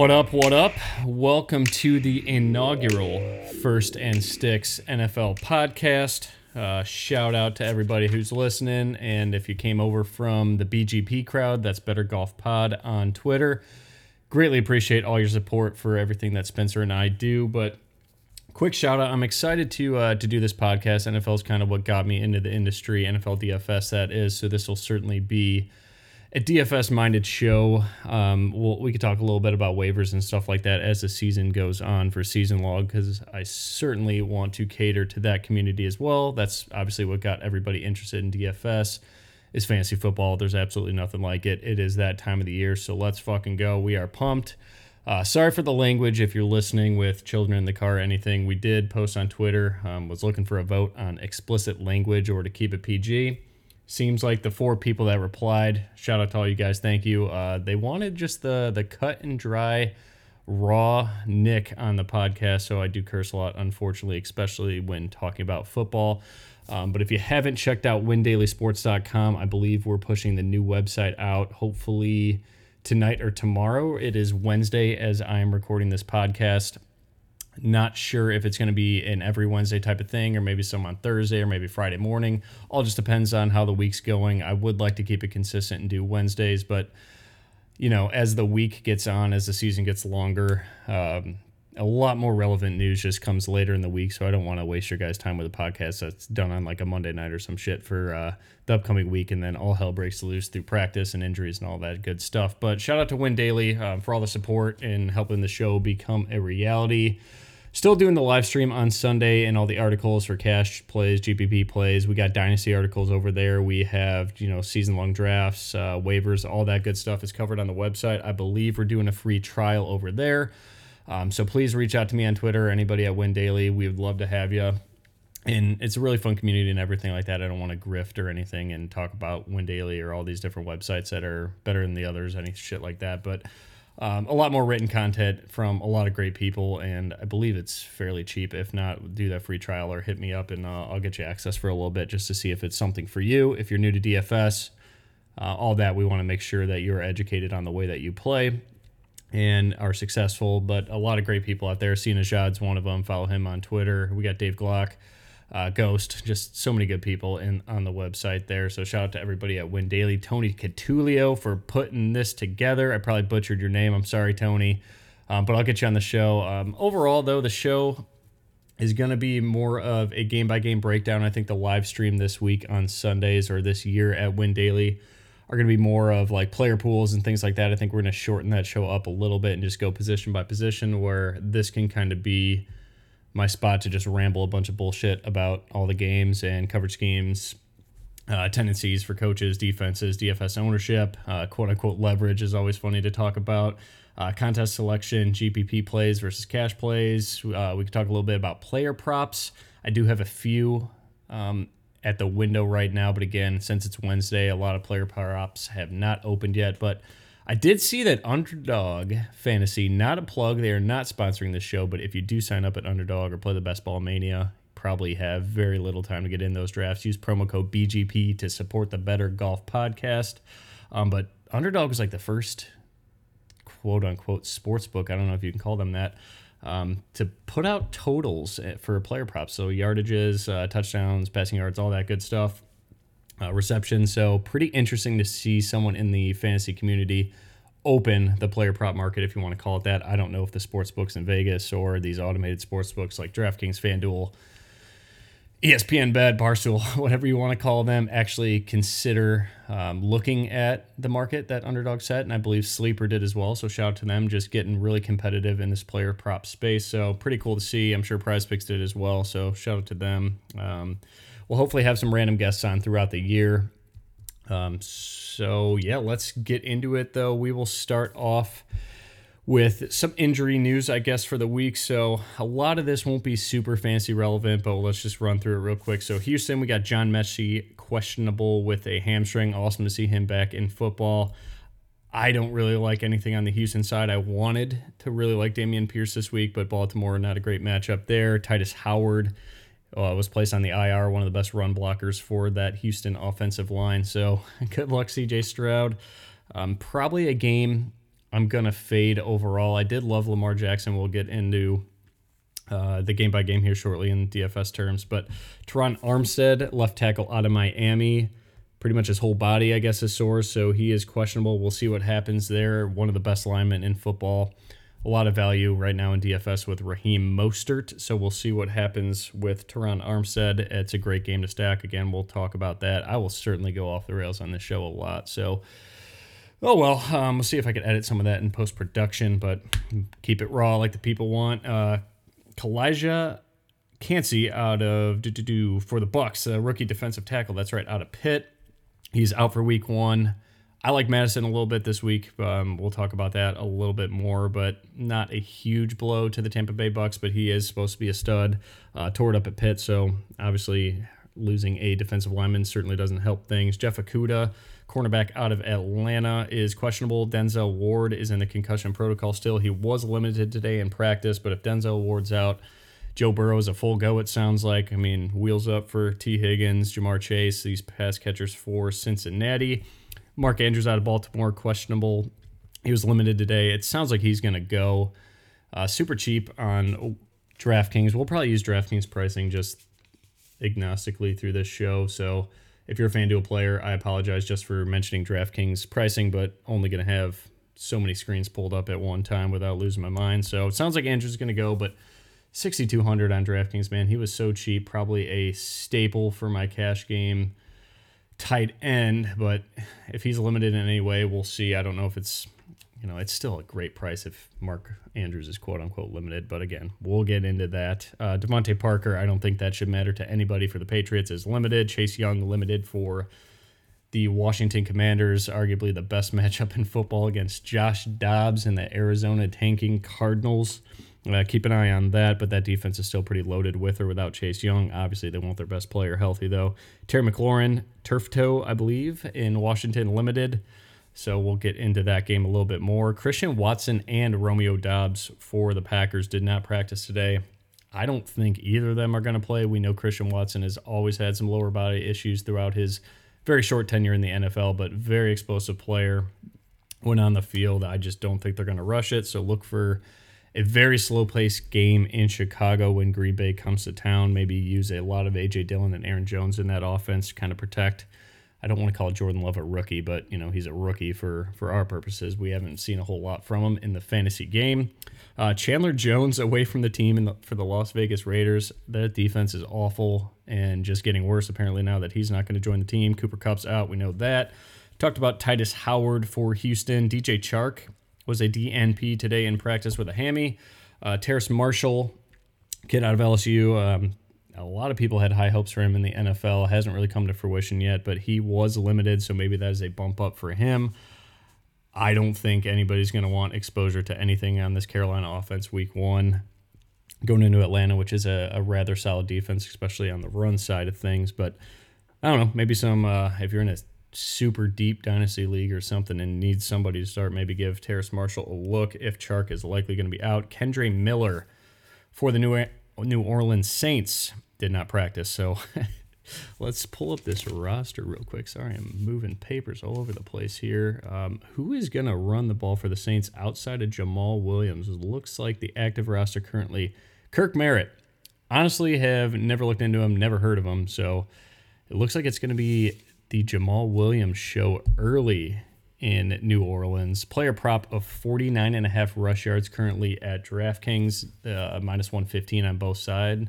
What up? What up? Welcome to the inaugural First and Sticks NFL podcast. Uh, shout out to everybody who's listening. And if you came over from the BGP crowd, that's Better Golf Pod on Twitter. Greatly appreciate all your support for everything that Spencer and I do. But quick shout out i'm excited to uh, to do this podcast nfl is kind of what got me into the industry nfl dfs that is so this will certainly be a dfs minded show um, we'll, we could talk a little bit about waivers and stuff like that as the season goes on for season log because i certainly want to cater to that community as well. That's obviously what got everybody interested in dfs is fantasy football. There's absolutely nothing like it. It is that time of the year so let's fucking go. We are pumped. Uh, sorry for the language if you're listening with children in the car or anything. We did post on Twitter, um, was looking for a vote on explicit language or to keep it PG. Seems like the four people that replied, shout out to all you guys, thank you. Uh, they wanted just the the cut and dry, raw Nick on the podcast. So I do curse a lot, unfortunately, especially when talking about football. Um, but if you haven't checked out windailysports.com, I believe we're pushing the new website out. Hopefully tonight or tomorrow. It is Wednesday as I am recording this podcast. Not sure if it's going to be an every Wednesday type of thing, or maybe some on Thursday, or maybe Friday morning. All just depends on how the week's going. I would like to keep it consistent and do Wednesdays, but you know, as the week gets on, as the season gets longer, um, a lot more relevant news just comes later in the week. So I don't want to waste your guys' time with a podcast that's done on like a Monday night or some shit for uh, the upcoming week, and then all hell breaks loose through practice and injuries and all that good stuff. But shout out to Win Daily um, for all the support and helping the show become a reality. Still doing the live stream on Sunday and all the articles for cash plays, GPP plays. We got dynasty articles over there. We have you know season long drafts, uh, waivers, all that good stuff is covered on the website. I believe we're doing a free trial over there. Um, so please reach out to me on Twitter, anybody at Win Daily. We would love to have you. And it's a really fun community and everything like that. I don't want to grift or anything and talk about Win Daily or all these different websites that are better than the others, any shit like that. But um, a lot more written content from a lot of great people, and I believe it's fairly cheap. If not, do that free trial or hit me up, and uh, I'll get you access for a little bit just to see if it's something for you. If you're new to DFS, uh, all that we want to make sure that you're educated on the way that you play and are successful. But a lot of great people out there. Sina Jad's one of them. Follow him on Twitter. We got Dave Glock, uh, Ghost, just so many good people in on the website there. So shout out to everybody at Win Daily. Tony Catulio for putting this together. I probably butchered your name. I'm sorry, Tony. Um, but I'll get you on the show. Um, overall, though, the show is going to be more of a game by game breakdown. I think the live stream this week on Sundays or this year at Win Daily are going to be more of like player pools and things like that. I think we're going to shorten that show up a little bit and just go position by position where this can kind of be my spot to just ramble a bunch of bullshit about all the games and coverage schemes, uh, tendencies for coaches, defenses, DFS ownership, uh, quote unquote leverage is always funny to talk about. Uh, contest selection, GPP plays versus cash plays. Uh, we could talk a little bit about player props. I do have a few um, at the window right now. But again, since it's Wednesday, a lot of player props have not opened yet. But I did see that Underdog Fantasy, not a plug, they are not sponsoring this show. But if you do sign up at Underdog or play the Best Ball Mania, probably have very little time to get in those drafts. Use promo code BGP to support the Better Golf Podcast. Um, but Underdog was like the first quote unquote sports book. I don't know if you can call them that um, to put out totals eh, for player props. So yardages, uh, touchdowns, passing yards, all that good stuff, uh, reception. So pretty interesting to see someone in the fantasy community open the player prop market, if you want to call it that. I don't know if the sports books in Vegas or these automated sports books like DraftKings, FanDuel, ESPN Bet, Barstool, whatever you want to call them, actually consider um, looking at the market that Underdog set, and I believe Sleeper did as well. So shout out to them, just getting really competitive in this player prop space. So pretty cool to see. I'm sure Prize Picks did as well. So shout out to them. Um, we'll hopefully have some random guests on throughout the year. Um, so yeah, let's get into it though. We will start off with some injury news, I guess, for the week. So a lot of this won't be super fancy relevant, but let's just run through it real quick. So Houston, we got John Metchie questionable with a hamstring. Awesome to see him back in football. I don't really like anything on the Houston side. I wanted to really like Dameon Pierce this week, but Baltimore not a great matchup there. Tytus Howard uh, was placed on the IR, one of the best run blockers for that Houston offensive line. So good luck, CJ Stroud. Um, probably a game I'm gonna fade overall. I did love Lamar Jackson. We'll get into uh, the game by game here shortly in DFS terms. But Terron Armstead, left tackle out of Miami, pretty much his whole body, I guess, is sore, so he is questionable. We'll see what happens there. One of the best linemen in football. A lot of value right now in DFS with Raheem Mostert, so we'll see what happens with Terron Armstead. It's a great game to stack. Again, we'll talk about that. I will certainly go off the rails on this show a lot, so. Oh well, um, we'll see if I can edit some of that in post production, but keep it raw like the people want. Uh, Calijah Kancey out of do, do, do, for the Bucs, a rookie defensive tackle. That's right, out of Pitt. He's out for week one. I like Madison a little bit this week. Um, we'll talk about that a little bit more, but not a huge blow to the Tampa Bay Bucs. But he is supposed to be a stud. Uh, tore it up at Pitt, so obviously losing a defensive lineman certainly doesn't help things. Jeff Okudah, cornerback out of Atlanta, is questionable. Denzel Ward is in the concussion protocol still. He was limited today in practice, but if Denzel Ward's out, Joe Burrow is a full go, it sounds like. I mean, wheels up for Tee Higgins, Ja'Marr Chase, these pass catchers for Cincinnati. Mark Andrews out of Baltimore, questionable. He was limited today. It sounds like he's going to go uh, super cheap on DraftKings. We'll probably use DraftKings pricing just agnostically through this show. So if you're a FanDuel player, I apologize just for mentioning DraftKings pricing, but only going to have so many screens pulled up at one time without losing my mind. So it sounds like Andrews is going to go, but 6200 on DraftKings, man. He was so cheap, probably a staple for my cash game tight end, but if he's limited in any way, we'll see. I don't know if it's you know, it's still a great price if Mark Andrews is quote unquote limited. But again, we'll get into that. Uh, DeVante Parker, I don't think that should matter to anybody for the Patriots, is limited. Chase Young, limited for the Washington Commanders, arguably the best matchup in football against Josh Dobbs and the Arizona tanking Cardinals. Uh, keep an eye on that, but that defense is still pretty loaded with or without Chase Young. Obviously, they want their best player healthy, though. Terry McLaurin, turf toe, I believe, in Washington Limited. So we'll get into that game a little bit more. Christian Watson and Romeo Doubs for the Packers did not practice today. I don't think either of them are going to play. We know Christian Watson has always had some lower body issues throughout his very short tenure in the NFL, but very explosive player. When on the field, I just don't think they're going to rush it. So look for a very slow paced game in Chicago when Green Bay comes to town. Maybe use a lot of A.J. Dillon and Aaron Jones in that offense to kind of protect. I don't want to call Jordan Love a rookie, but you know he's a rookie for for our purposes. We haven't seen a whole lot from him in the fantasy game. Uh, Chandler Jones away from the team the, for the Las Vegas Raiders. That defense is awful and just getting worse apparently now that he's not going to join the team. Cooper Kupp's out. We know that. Talked about Tytus Howard for Houston. DJ Chark was a DNP today in practice with a hammy. Uh, Terrace Marshall, kid out of LSU. Um, a lot of people had high hopes for him in the NFL. Hasn't really come to fruition yet, but he was limited, so maybe that is a bump up for him. I don't think anybody's going to want exposure to anything on this Carolina offense week one. Going into Atlanta, which is a, a rather solid defense, especially on the run side of things. But I don't know, maybe some, uh, if you're in a super deep dynasty league or something and needs somebody to start, maybe give Terrace Marshall a look if Chark is likely going to be out. Kendre Miller for the New New Orleans Saints did not practice, so let's pull up this roster real quick. Sorry, I'm moving papers all over the place here. Um, who is going to run the ball for the Saints outside of Jamaal Williams? It looks like the active roster currently Kirk Merritt. Honestly, have never looked into him, never heard of him, so it looks like it's going to be the Jamaal Williams show early in New Orleans. Player prop of 49 and a half rush yards currently at DraftKings, uh, minus 115 on both sides.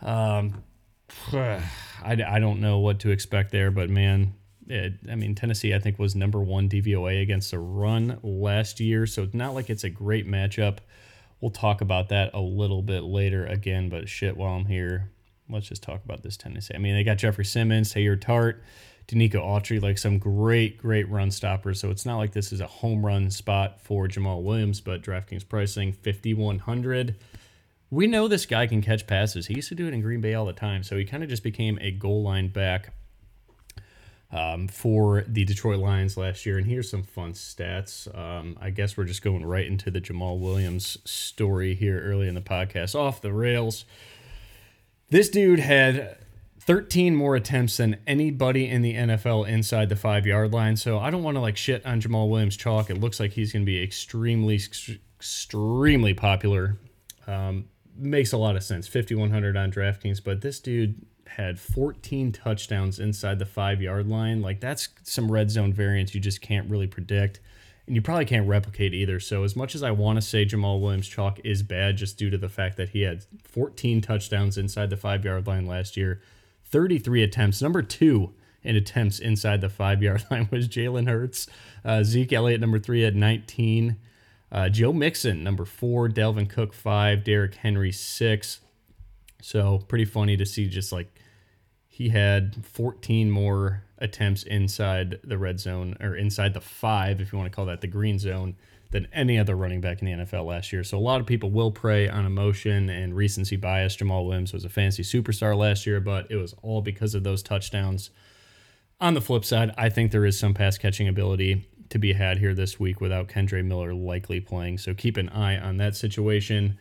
Um, I, I don't know what to expect there, but man, it, I mean, Tennessee, I think, was number one DVOA against the run last year. So it's not like it's a great matchup. We'll talk about that a little bit later again, but shit, while I'm here, let's just talk about this Tennessee. I mean, they got Jeffrey Simmons, Teair Tart. Denico Autry, like some great, great run stoppers. So it's not like this is a home run spot for Jamaal Williams, but DraftKings pricing 5,100. We know this guy can catch passes. He used to do it in Green Bay all the time. So he kind of just became a goal line back um, for the Detroit Lions last year. And here's some fun stats. Um, I guess we're just going right into the Jamaal Williams story here early in the podcast. Off the rails. This dude had 13 more attempts than anybody in the NFL inside the five yard line. So I don't want to like shit on Jamaal Williams chalk. It looks like he's going to be extremely, extremely popular. Um, makes a lot of sense. 5,100 on DraftKings, but this dude had 14 touchdowns inside the five yard line. Like that's some red zone variance you just can't really predict. And you probably can't replicate either. So, as much as I want to say Jamaal Williams chalk is bad just due to the fact that he had 14 touchdowns inside the five yard line last year, 33 attempts. Number two in attempts inside the five yard line was Jalen Hurts. Uh, Zeke Elliott, number three, at 19. Uh, Joe Mixon, number four. Dalvin Cook, five. Derrick Henry, six. So pretty funny to see just like he had 14 more attempts inside the red zone or inside the five, if you want to call that the green zone, than any other running back in the NFL last year. So a lot of people will prey on emotion and recency bias. Jamaal Williams was a fancy superstar last year, but it was all because of those touchdowns. On the flip side, I think there is some pass catching ability to be had here this week without Kendre Miller likely playing. So keep an eye on that situation.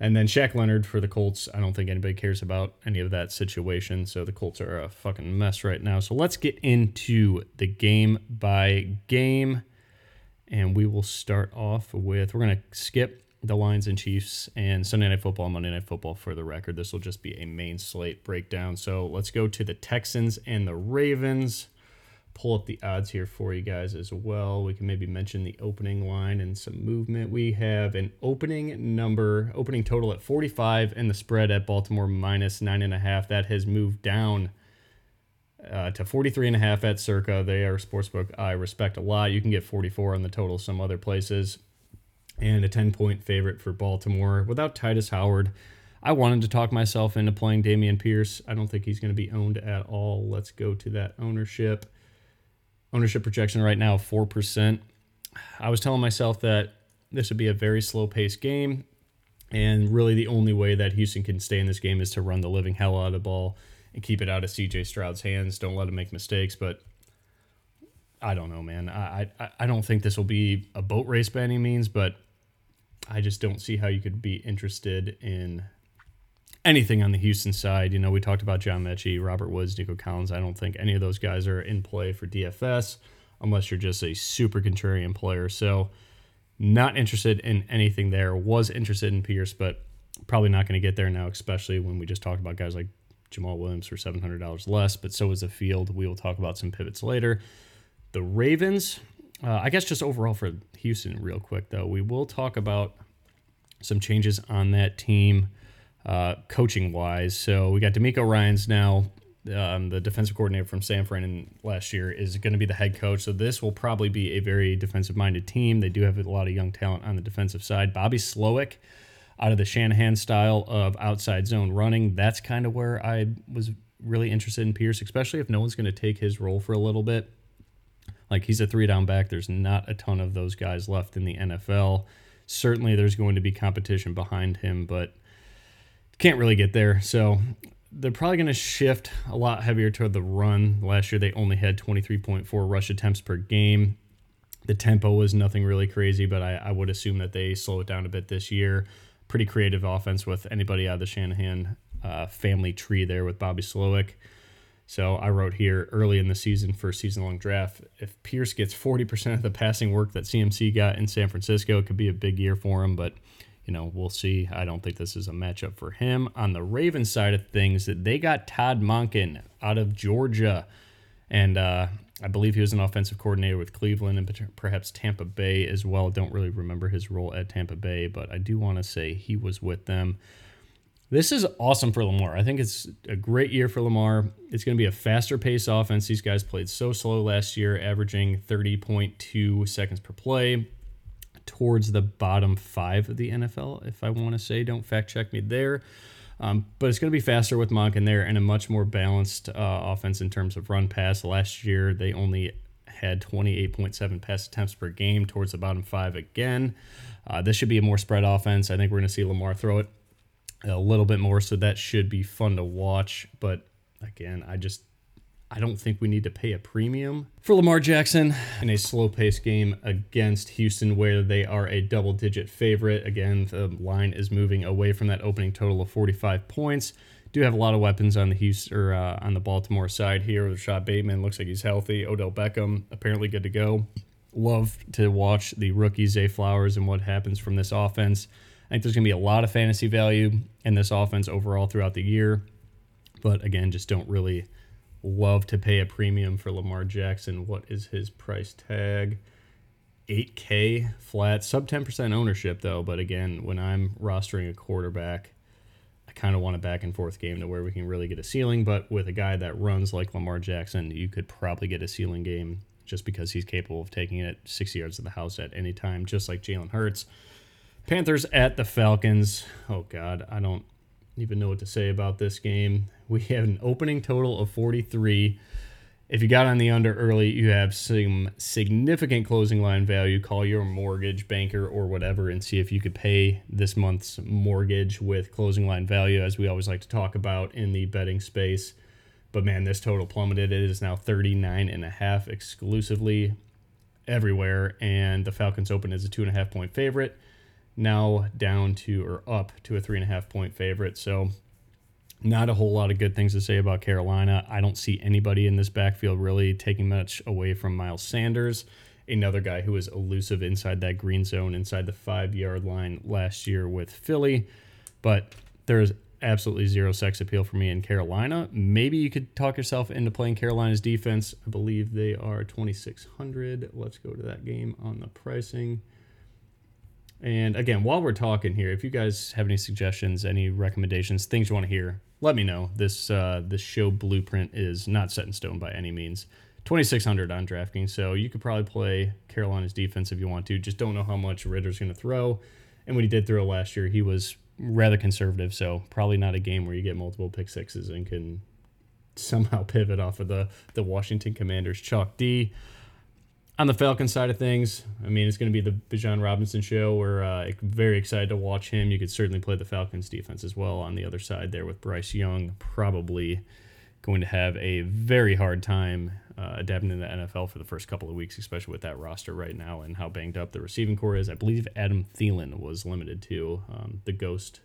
And then Shaq Leonard for the Colts. I don't think anybody cares about any of that situation. So the Colts are a fucking mess right now. So let's get into the game by game. And we will start off with we're going to skip the Lions and Chiefs and Sunday Night Football, Monday Night Football for the record. This will just be a main slate breakdown. So let's go to the Texans and the Ravens. Pull up the odds here for you guys as well. We can maybe mention the opening line and some movement. We have an opening number, opening total at 45, and the spread at Baltimore minus nine and a half. That has moved down uh, to 43 and a half at Circa. They are a sportsbook I respect a lot. You can get 44 on the total some other places. And a 10 point favorite for Baltimore without tytus Howard. I wanted to talk myself into playing dameon Pierce. I don't think he's going to be owned at all. Let's go to that ownership. Ownership projection right now, 4%. I was telling myself that this would be a very slow paced game. And really, the only way that Houston can stay in this game is to run the living hell out of the ball keep it out of CJ Stroud's hands. Don't let him make mistakes. But I don't know, man. I, I, I don't think this will be a boat race by any means, but I just don't see how you could be interested in anything on the Houston side. You know, we talked about John Metchie, Robert Woods, Nico Collins. I don't think any of those guys are in play for DFS unless you're just a super contrarian player. So, not interested in anything there. Was interested in Pierce, but probably not going to get there now, especially when we just talked about guys like Jamaal Williams for $700 less, but so is the field. We will talk about some pivots later. The Ravens, uh, I guess just overall for Houston, real quick, though, we will talk about some changes on that team uh, coaching wise. So we got DeMeco Ryans now, um, the defensive coordinator from San Fran last year, is going to be the head coach. So this will probably be a very defensive minded team. They do have a lot of young talent on the defensive side. Bobby Slowik out of the Shanahan style of outside zone running. That's kind of where I was really interested in Pierce, especially if no one's going to take his role for a little bit. Like he's a three down back. There's not a ton of those guys left in the NFL. Certainly, there's going to be competition behind him, but can't really get there. So they're probably going to shift a lot heavier toward the run. Last year, they only had 23.4 rush attempts per game. The tempo was nothing really crazy, but I, I would assume that they slow it down a bit this year. Pretty creative offense with anybody out of the Shanahan uh, family tree there with Bobby Slowik. So I wrote here early in the season for season long draft if Pierce gets 40% of the passing work that CMC got in San Francisco, it could be a big year for him. But you know, we'll see. I don't think this is a matchup for him. On the Ravens side of things, that they got Todd Monken out of Georgia. And uh, I believe he was an offensive coordinator with Cleveland and perhaps Tampa Bay as well. Don't really remember his role at Tampa Bay, but I do want to say he was with them. This is awesome for Lamar. I think it's a great year for Lamar. It's going to be a faster pace offense. These guys played so slow last year, averaging 30.2 seconds per play towards the bottom five of the NFL, if I want to say. Don't fact check me there. Um, but it's going to be faster with Monken there and a much more balanced uh, offense in terms of run pass. Last year, they only had 28.7 pass attempts per game towards the bottom five again. Uh, this should be a more spread offense. I think we're going to see Lamar throw it a little bit more, so that should be fun to watch. But again, I just I don't think we need to pay a premium for Lamar Jackson in a slow paced game against Houston, where they are a double digit favorite. Again, the line is moving away from that opening total of 45 points. Do have a lot of weapons on the Houston or uh, on the Baltimore side here. Rashod Bateman looks like he's healthy. Odell Beckham apparently good to go. Love to watch the rookie Zay Flowers and what happens from this offense. I think there's going to be a lot of fantasy value in this offense overall throughout the year. But again, just don't really love to pay a premium for Lamar Jackson. What is his price tag? 8K flat, sub 10% ownership though. But again, when I'm rostering a quarterback, I kind of want a back and forth game to where we can really get a ceiling. But with a guy that runs like Lamar Jackson, you could probably get a ceiling game just because he's capable of taking it 60 yards to the house at any time, just like Jalen Hurts. Panthers at the Falcons. Oh, God, I don't even know what to say about this game. We have an opening total of 43. If you got on the under early, you have some significant closing line value. Call your mortgage banker or whatever and see if you could pay this month's mortgage with closing line value, as we always like to talk about in the betting space. But man, this total plummeted. It is now 39 and a half exclusively everywhere. And the Falcons open as a two and a half point favorite now down to or up to a three and a half point favorite. So, not a whole lot of good things to say about Carolina. I don't see anybody in this backfield really taking much away from Miles Sanders, another guy who was elusive inside that green zone, inside the five yard line last year with Philly. But there's absolutely zero sex appeal for me in Carolina. Maybe you could talk yourself into playing Carolina's defense. I believe they are 2,600. Let's go to that game on the pricing. And again, while we're talking here, if you guys have any suggestions, any recommendations, things you want to hear, let me know. This uh, this show blueprint is not set in stone by any means. 2600 on DraftKings, so you could probably play Carolina's defense if you want to. Just don't know how much Ridder's going to throw. And when he did throw last year, he was rather conservative, so probably not a game where you get multiple pick sixes and can somehow pivot off of the the Washington Commanders chalk D on the Falcon side of things, I mean, it's going to be the Bijan Robinson show. We're uh, very excited to watch him. You could certainly play the Falcons defense as well on the other side there with Bryce Young, probably going to have a very hard time uh, adapting to the NFL for the first couple of weeks, especially with that roster right now and how banged up the receiving core is. I believe Adam Thielen was limited to um, the ghost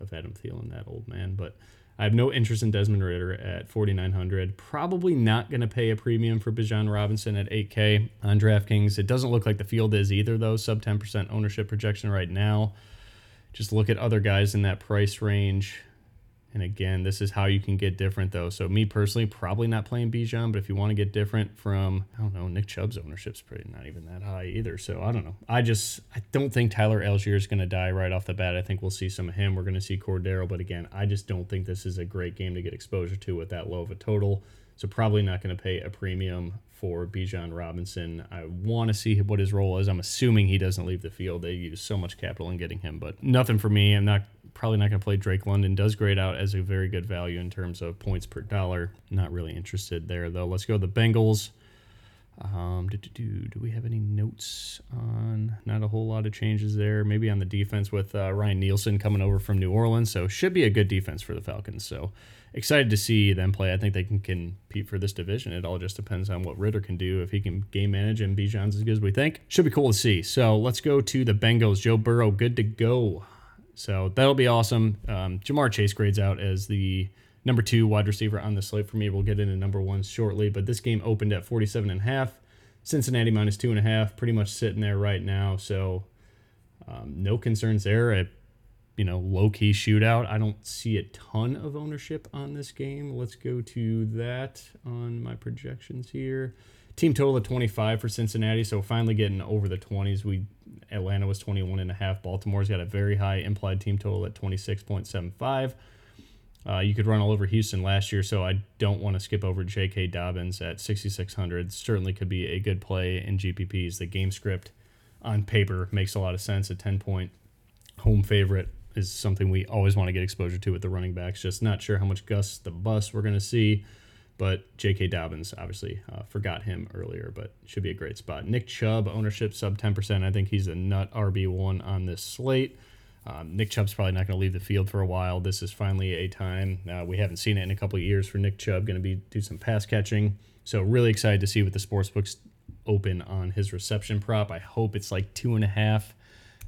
of Adam Thielen, that old man, but I have no interest in Desmond Ridder at 4,900. Probably not going to pay a premium for Bijan Robinson at 8K on DraftKings. It doesn't look like the field is either, though. Sub 10% ownership projection right now. Just look at other guys in that price range. And again, this is how you can get different though. So me personally, probably not playing Bijan, but if you want to get different from, I don't know, Nick Chubb's ownership's pretty not even that high either. So I don't know. I just I don't think Tyler Allgeier is going to die right off the bat. I think we'll see some of him. We're going to see Cordero, but again, I just don't think this is a great game to get exposure to with that low of a total. So probably not going to pay a premium for Bijan Robinson. I want to see what his role is. I'm assuming he doesn't leave the field. They use so much capital in getting him, but nothing for me. I'm not probably not going to play Drake London. Does grade out as a very good value in terms of points per dollar. Not really interested there though. Let's go the Bengals. Um, do, do, do, do we have any notes on? Not a whole lot of changes there. Maybe on the defense with uh, Ryan Nielsen coming over from New Orleans. So should be a good defense for the Falcons. So excited to see them play. I think they can compete for this division. It all just depends on what Ridder can do. If he can game manage and Bijan's as good as we think, should be cool to see. So let's go to the Bengals. Joe Burrow, good to go. So that'll be awesome. Um, Ja'Marr Chase grades out as the number two wide receiver on the slate for me. We'll get into number one shortly, but this game opened at 47 and a half. Cincinnati minus two and a half, pretty much sitting there right now. So um, no concerns there. A you know low key shootout. I don't see a ton of ownership on this game. Let's go to that on my projections here. Team total of 25 for Cincinnati, so finally getting over the 20s. We Atlanta was 21 and a half. Baltimore's got a very high implied team total at 26.75. Uh, you could run all over Houston last year, so I don't want to skip over J.K. Dobbins at 6,600. Certainly could be a good play in GPPs. The game script on paper makes a lot of sense. A 10 point home favorite is something we always want to get exposure to with the running backs. Just not sure how much Gus the bus we're going to see. But J.K. Dobbins, obviously, uh, forgot him earlier, but should be a great spot. Nick Chubb, ownership sub 10%. I think he's a nut RB1 on this slate. Um, Nick Chubb's probably not going to leave the field for a while. This is finally a time uh, we haven't seen it in a couple of years for Nick Chubb. Going to be do some pass catching. So really excited to see what the sports books open on his reception prop. I hope it's like two and a half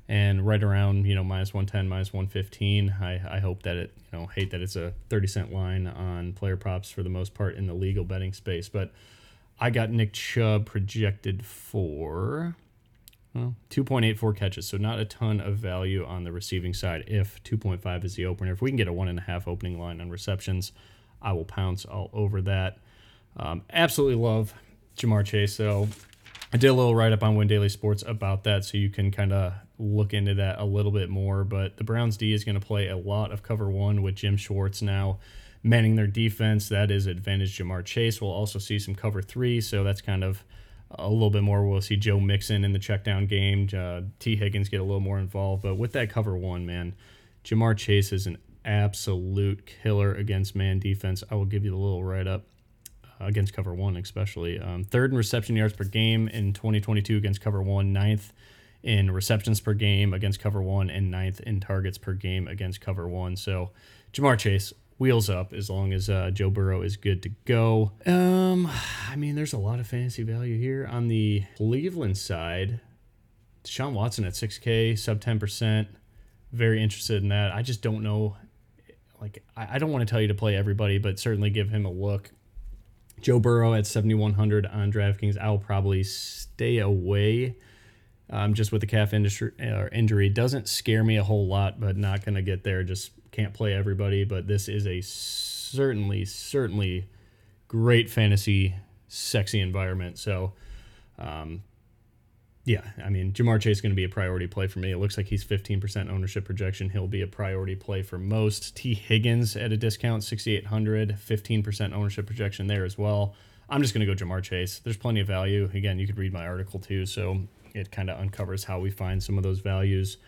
and right around you know minus 110 minus 115 I, I hope that it you know hate that it's a 30 cent line on player props for the most part in the legal betting space. But i got nick chubb projected for well, 2.84 catches. So not a ton of value on the receiving side if 2.5 is the opener. If we can get a one and a half opening line on receptions i will pounce all over that. Um, absolutely love ja'marr chase so I did a little write up on Win Daily Sports about that, so you can kind of look into that a little bit more. But the Browns D is going to play a lot of cover one with Jim Schwartz now manning their defense. That is advantage Ja'Marr Chase. We'll also see some cover three, so that's kind of a little bit more. We'll see Joe Mixon in the check down game. Uh, Tee Higgins get a little more involved. But with that cover one, man, Ja'Marr Chase is an absolute killer against man defense. I will give you the little write up against cover one, especially. Um, third in reception yards per game in 2022 against cover one, ninth in receptions per game against cover one, and ninth in targets per game against cover one. So Ja'Marr Chase, wheels up as long as uh, Joe Burrow is good to go. Um, I mean, there's a lot of fantasy value here on the Cleveland side. Deshaun Watson at 6K, sub 10%. Very interested in that. I just don't know. Like, I, I don't want to tell you to play everybody, but certainly give him a look. Joe Burrow at 7,100 on DraftKings. I'll probably stay away um, just with the calf industry, uh, injury. Doesn't scare me a whole lot, but not going to get there. Just can't play everybody. But this is a certainly, certainly great fantasy, sexy environment. So, um, yeah, I mean, Ja'Marr Chase is going to be a priority play for me. It looks like he's 15% ownership projection. He'll be a priority play for most. Tee Higgins at a discount, 6,800, 15% ownership projection there as well. I'm just going to go Ja'Marr Chase. There's plenty of value. Again, you could read my article too, so it kind of uncovers how we find some of those values.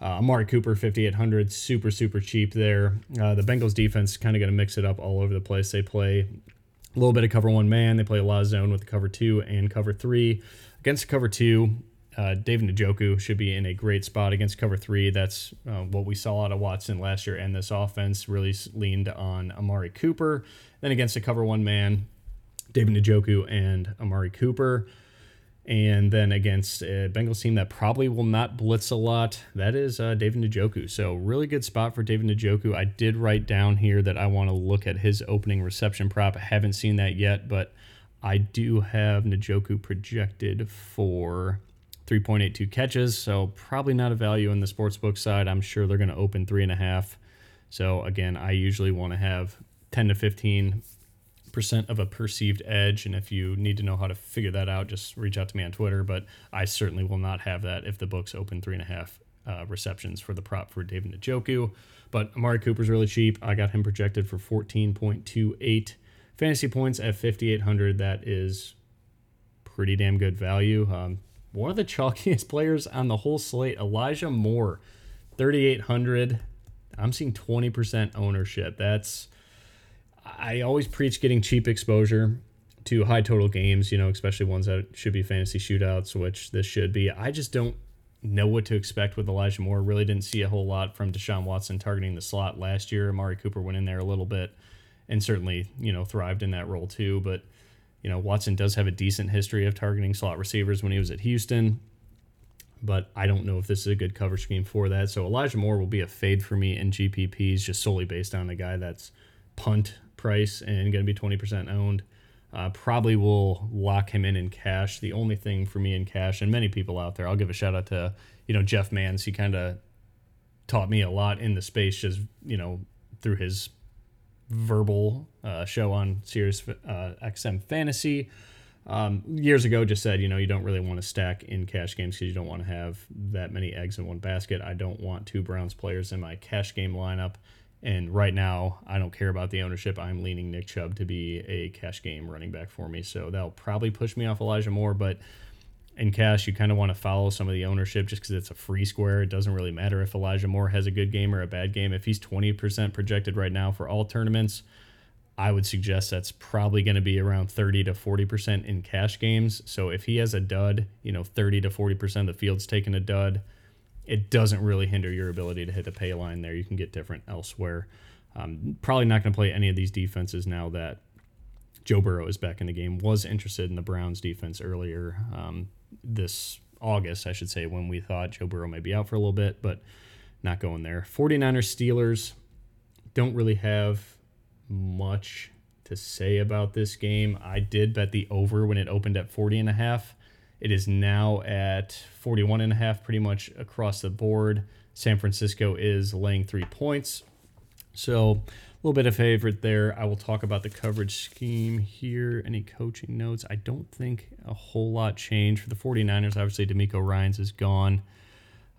Uh, Amari Cooper, 5,800, super, super cheap there. Uh, the Bengals defense kind of going to mix it up all over the place. They play a little bit of cover one man. They play a lot of zone with the cover two and cover three. Against cover two, uh, David Njoku should be in a great spot against cover three. That's uh, what we saw out of Watson last year, and this offense really leaned on Amari Cooper. Then against a cover one man, David Njoku and Amari Cooper. And then against a Bengals team that probably will not blitz a lot, that is uh, David Njoku. So, really good spot for David Njoku. I did write down here that I want to look at his opening reception prop. I haven't seen that yet, but I do have Njoku projected for 3.82 catches, so probably not a value in the sportsbook side. I'm sure they're going to open three and a half. So again, I usually want to have 10 to 15 percent of a perceived edge, and if you need to know how to figure that out, just reach out to me on Twitter. But I certainly will not have that if the books open three and a half uh, receptions for the prop for David Njoku. But Amari Cooper's really cheap. I got him projected for 14.28 Fantasy points at 5,800, that is pretty damn good value. Um, one of the chalkiest players on the whole slate, Elijah Moore, 3,800. I'm seeing 20% ownership. That's, I always preach getting cheap exposure to high total games, you know, especially ones that should be fantasy shootouts, which this should be. I just don't know what to expect with Elijah Moore. Really didn't see a whole lot from Deshaun Watson targeting the slot last year. Amari Cooper went in there a little bit and certainly you know thrived in that role too. But you know Watson does have a decent history of targeting slot receivers when he was at Houston. But I don't know if this is a good cover scheme for that. So Elijah Moore will be a fade for me in GPPs just solely based on a guy that's punt price and going to be 20% owned. Uh, probably will lock him in in cash. The only thing for me in cash, and many people out there, I'll give a shout out to you know Jeff Mans. He kind of taught me a lot in the space, just you know through his verbal uh, show on Sirius uh, XM Fantasy. Um, years ago, just said, you know, you don't really want to stack in cash games because you don't want to have that many eggs in one basket. I don't want two Browns players in my cash game lineup. And right now, I don't care about the ownership. I'm leaning Nick Chubb to be a cash game running back for me. So that'll probably push me off Elijah Moore. But in cash, you kind of want to follow some of the ownership just because it's a free square. It doesn't really matter if Elijah Moore has a good game or a bad game. If he's 20% projected right now for all tournaments, I would suggest that's probably going to be around 30 to 40% in cash games. So if he has a dud, you know, 30 to 40% of the field's taking a dud, it doesn't really hinder your ability to hit the pay line there. You can get different elsewhere. Um, probably not going to play any of these defenses now that Joe Burrow is back in the game. Was interested in the Browns defense earlier um, this August, I should say, when we thought Joe Burrow might be out for a little bit, but not going there. 49ers Steelers don't really have much to say about this game. I did bet the over when it opened at 40 and a half. It is now at 41 and a half pretty much across the board. San Francisco is laying 3 points. So, little bit of favorite there. I will talk about the coverage scheme here. Any coaching notes? I don't think a whole lot changed for the 49ers. Obviously, DeMeco Ryans is gone.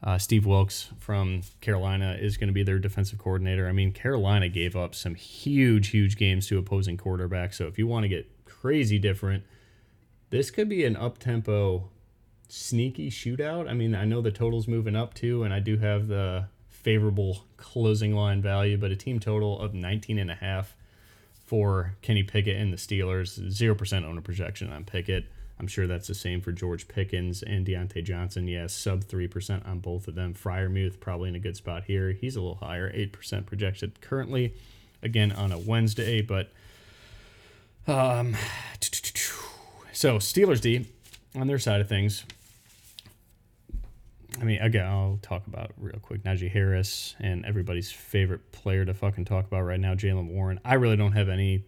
Uh, Steve Wilks from Carolina is going to be their defensive coordinator. I mean, Carolina gave up some huge, huge games to opposing quarterbacks. So if you want to get crazy different, this could be an up tempo, sneaky shootout. I mean, I know the total's moving up too, and I do have the favorable closing line value, but a team total of 19 and a half for Kenny Pickett and the Steelers, 0% owner projection on Pickett. I'm sure that's the same for George Pickens and Diontae Johnson. Yes, sub 3% on both of them. Freiermuth probably in a good spot here. He's a little higher, 8% projected currently, again on a Wednesday. But um, so Steelers D on their side of things. I mean, again, I'll talk about real quick Najee Harris and everybody's favorite player to fucking talk about right now, Jaylen Warren. I really don't have any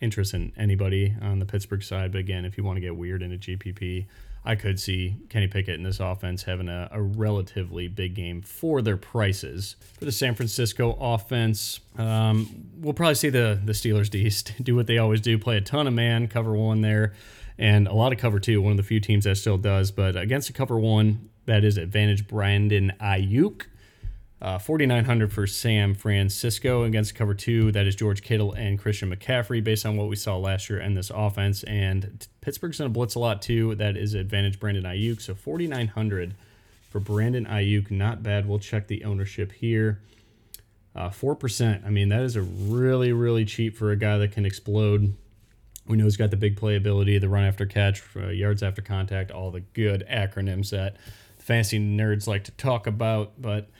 interest in anybody on the Pittsburgh side. But again, if you want to get weird into GPP, I could see Kenny Pickett in this offense having a, a relatively big game for their prices. For the San Francisco offense, um, we'll probably see the, the Steelers D do what they always do play a ton of man, cover one there, and a lot of cover two. One of the few teams that still does. But against a cover one, that is advantage Brandon Aiyuk. Uh, 4,900 for San Francisco against cover two. That is George Kittle and Christian McCaffrey, based on what we saw last year in this offense. And Pittsburgh's going to blitz a lot too. That is advantage Brandon Aiyuk. So 4,900 for Brandon Aiyuk. Not bad. We'll check the ownership here. Uh, 4%. I mean, that is a really, really cheap for a guy that can explode. We know he's got the big playability, the run after catch, uh, yards after contact, all the good acronyms that fancy nerds like to talk about. But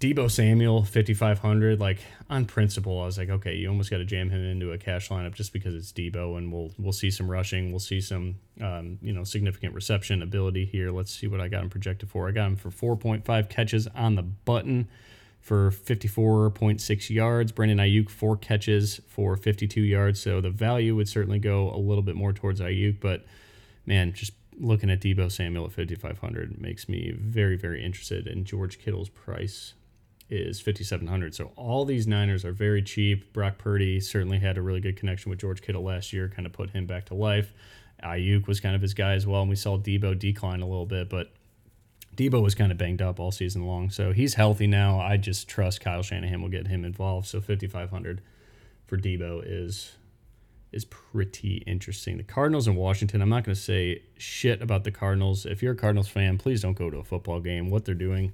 Deebo Samuel, 5,500. Like on principle, I was like, okay, you almost got to jam him into a cash lineup just because it's Deebo, and we'll we'll see some rushing, we'll see some um, you know significant reception ability here. Let's see what I got him projected for. I got him for 4.5 catches on the button for 54.6 yards. Brandon Aiyuk four catches for 52 yards. So the value would certainly go a little bit more towards Aiyuk, but man, just looking at Deebo Samuel at 5,500 makes me very, very interested And George Kittle's price is 5700 so all these niners are very cheap. Brock purdy certainly had a really good connection with george kittle last year kind of put him back to life. Aiyuk was kind of his guy as well and we saw Deebo decline a little bit but Deebo was kind of banged up all season long. So he's healthy now. I just trust kyle shanahan will get him involved. So 5500 for Deebo is is pretty interesting the cardinals in washington i'm not going to say shit about the cardinals if you're a cardinals fan please don't go to a football game what they're doing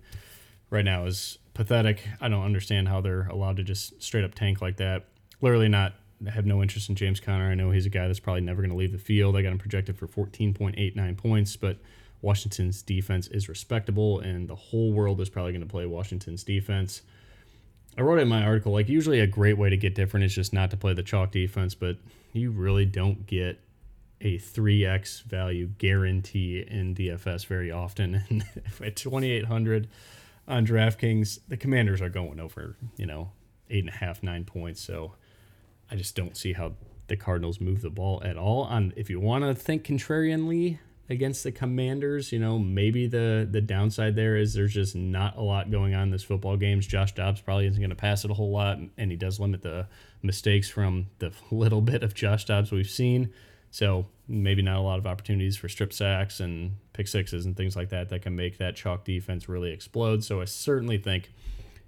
right now is pathetic. I don't understand how they're allowed to just straight up tank like that. Literally not have no interest in James Conner. I know he's a guy that's probably never going to leave the field. I got him projected for 14.89 points, but Washington's defense is respectable, and the whole world is probably going to play Washington's defense. I wrote in my article like usually a great way to get different is just not to play the chalk defense, but you really don't get a 3x value guarantee in DFS very often. And at 2800 on DraftKings, the Commanders are going over, you know, eight and a half, nine points. So I just don't see how the Cardinals move the ball at all. On if you want to think contrarianly against the Commanders, you know, maybe the the downside there is there's just not a lot going on in this football games. Josh Dobbs probably isn't going to pass it a whole lot, and he does limit the mistakes from the little bit of Josh Dobbs we've seen. So maybe not a lot of opportunities for strip sacks and pick sixes and things like that that can make that chalk defense really explode. So I certainly think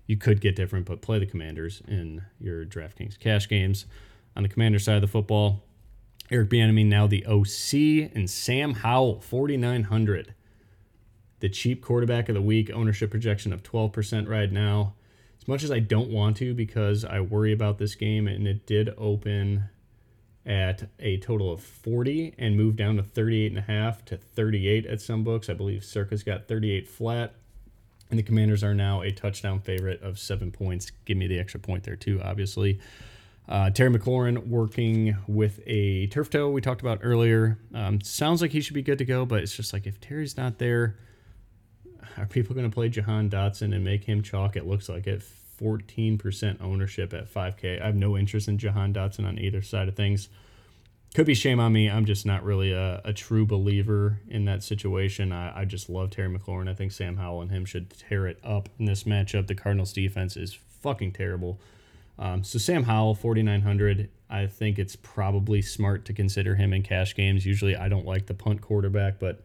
you could get different, but play the Commanders in your DraftKings cash games. On the Commander side of the football, Eric Bieniemy now the OC and Sam Howell 4900. The cheap quarterback of the week ownership projection of 12% right now. As much as I don't want to because I worry about this game and it did open at a total of 40 and moved down to 38 and a half to 38 at some books. I believe Circa's got 38 flat. And the Commanders are now a touchdown favorite of seven points. Give me the extra point there, too, obviously. Uh, Terry McLaurin working with a turf toe we talked about earlier. Um, sounds like he should be good to go, but it's just like if Terry's not there, are people going to play Jahan Dotson and make him chalk? It looks like it. 14% ownership at 5K. I have no interest in Jahan Dotson on either side of things. Could be shame on me. I'm just not really a, a true believer in that situation. I, I just love Terry McLaurin. I think Sam Howell and him should tear it up in this matchup. The Cardinals defense is fucking terrible. Um, so Sam Howell, 4,900. I think it's probably smart to consider him in cash games. Usually I don't like the punt quarterback, but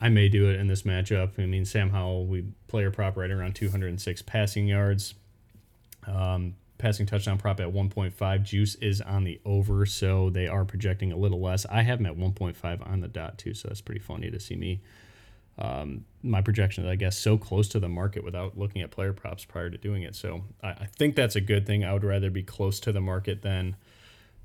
I may do it in this matchup. I mean, Sam Howell, we player prop right around 206 passing yards. Um, passing touchdown prop at 1.5. Juice is on the over, so they are projecting a little less. I have him at 1.5 on the dot, too, so that's pretty funny to see me. Um, my projection, I guess, so close to the market without looking at player props prior to doing it. So I, I think that's a good thing. I would rather be close to the market than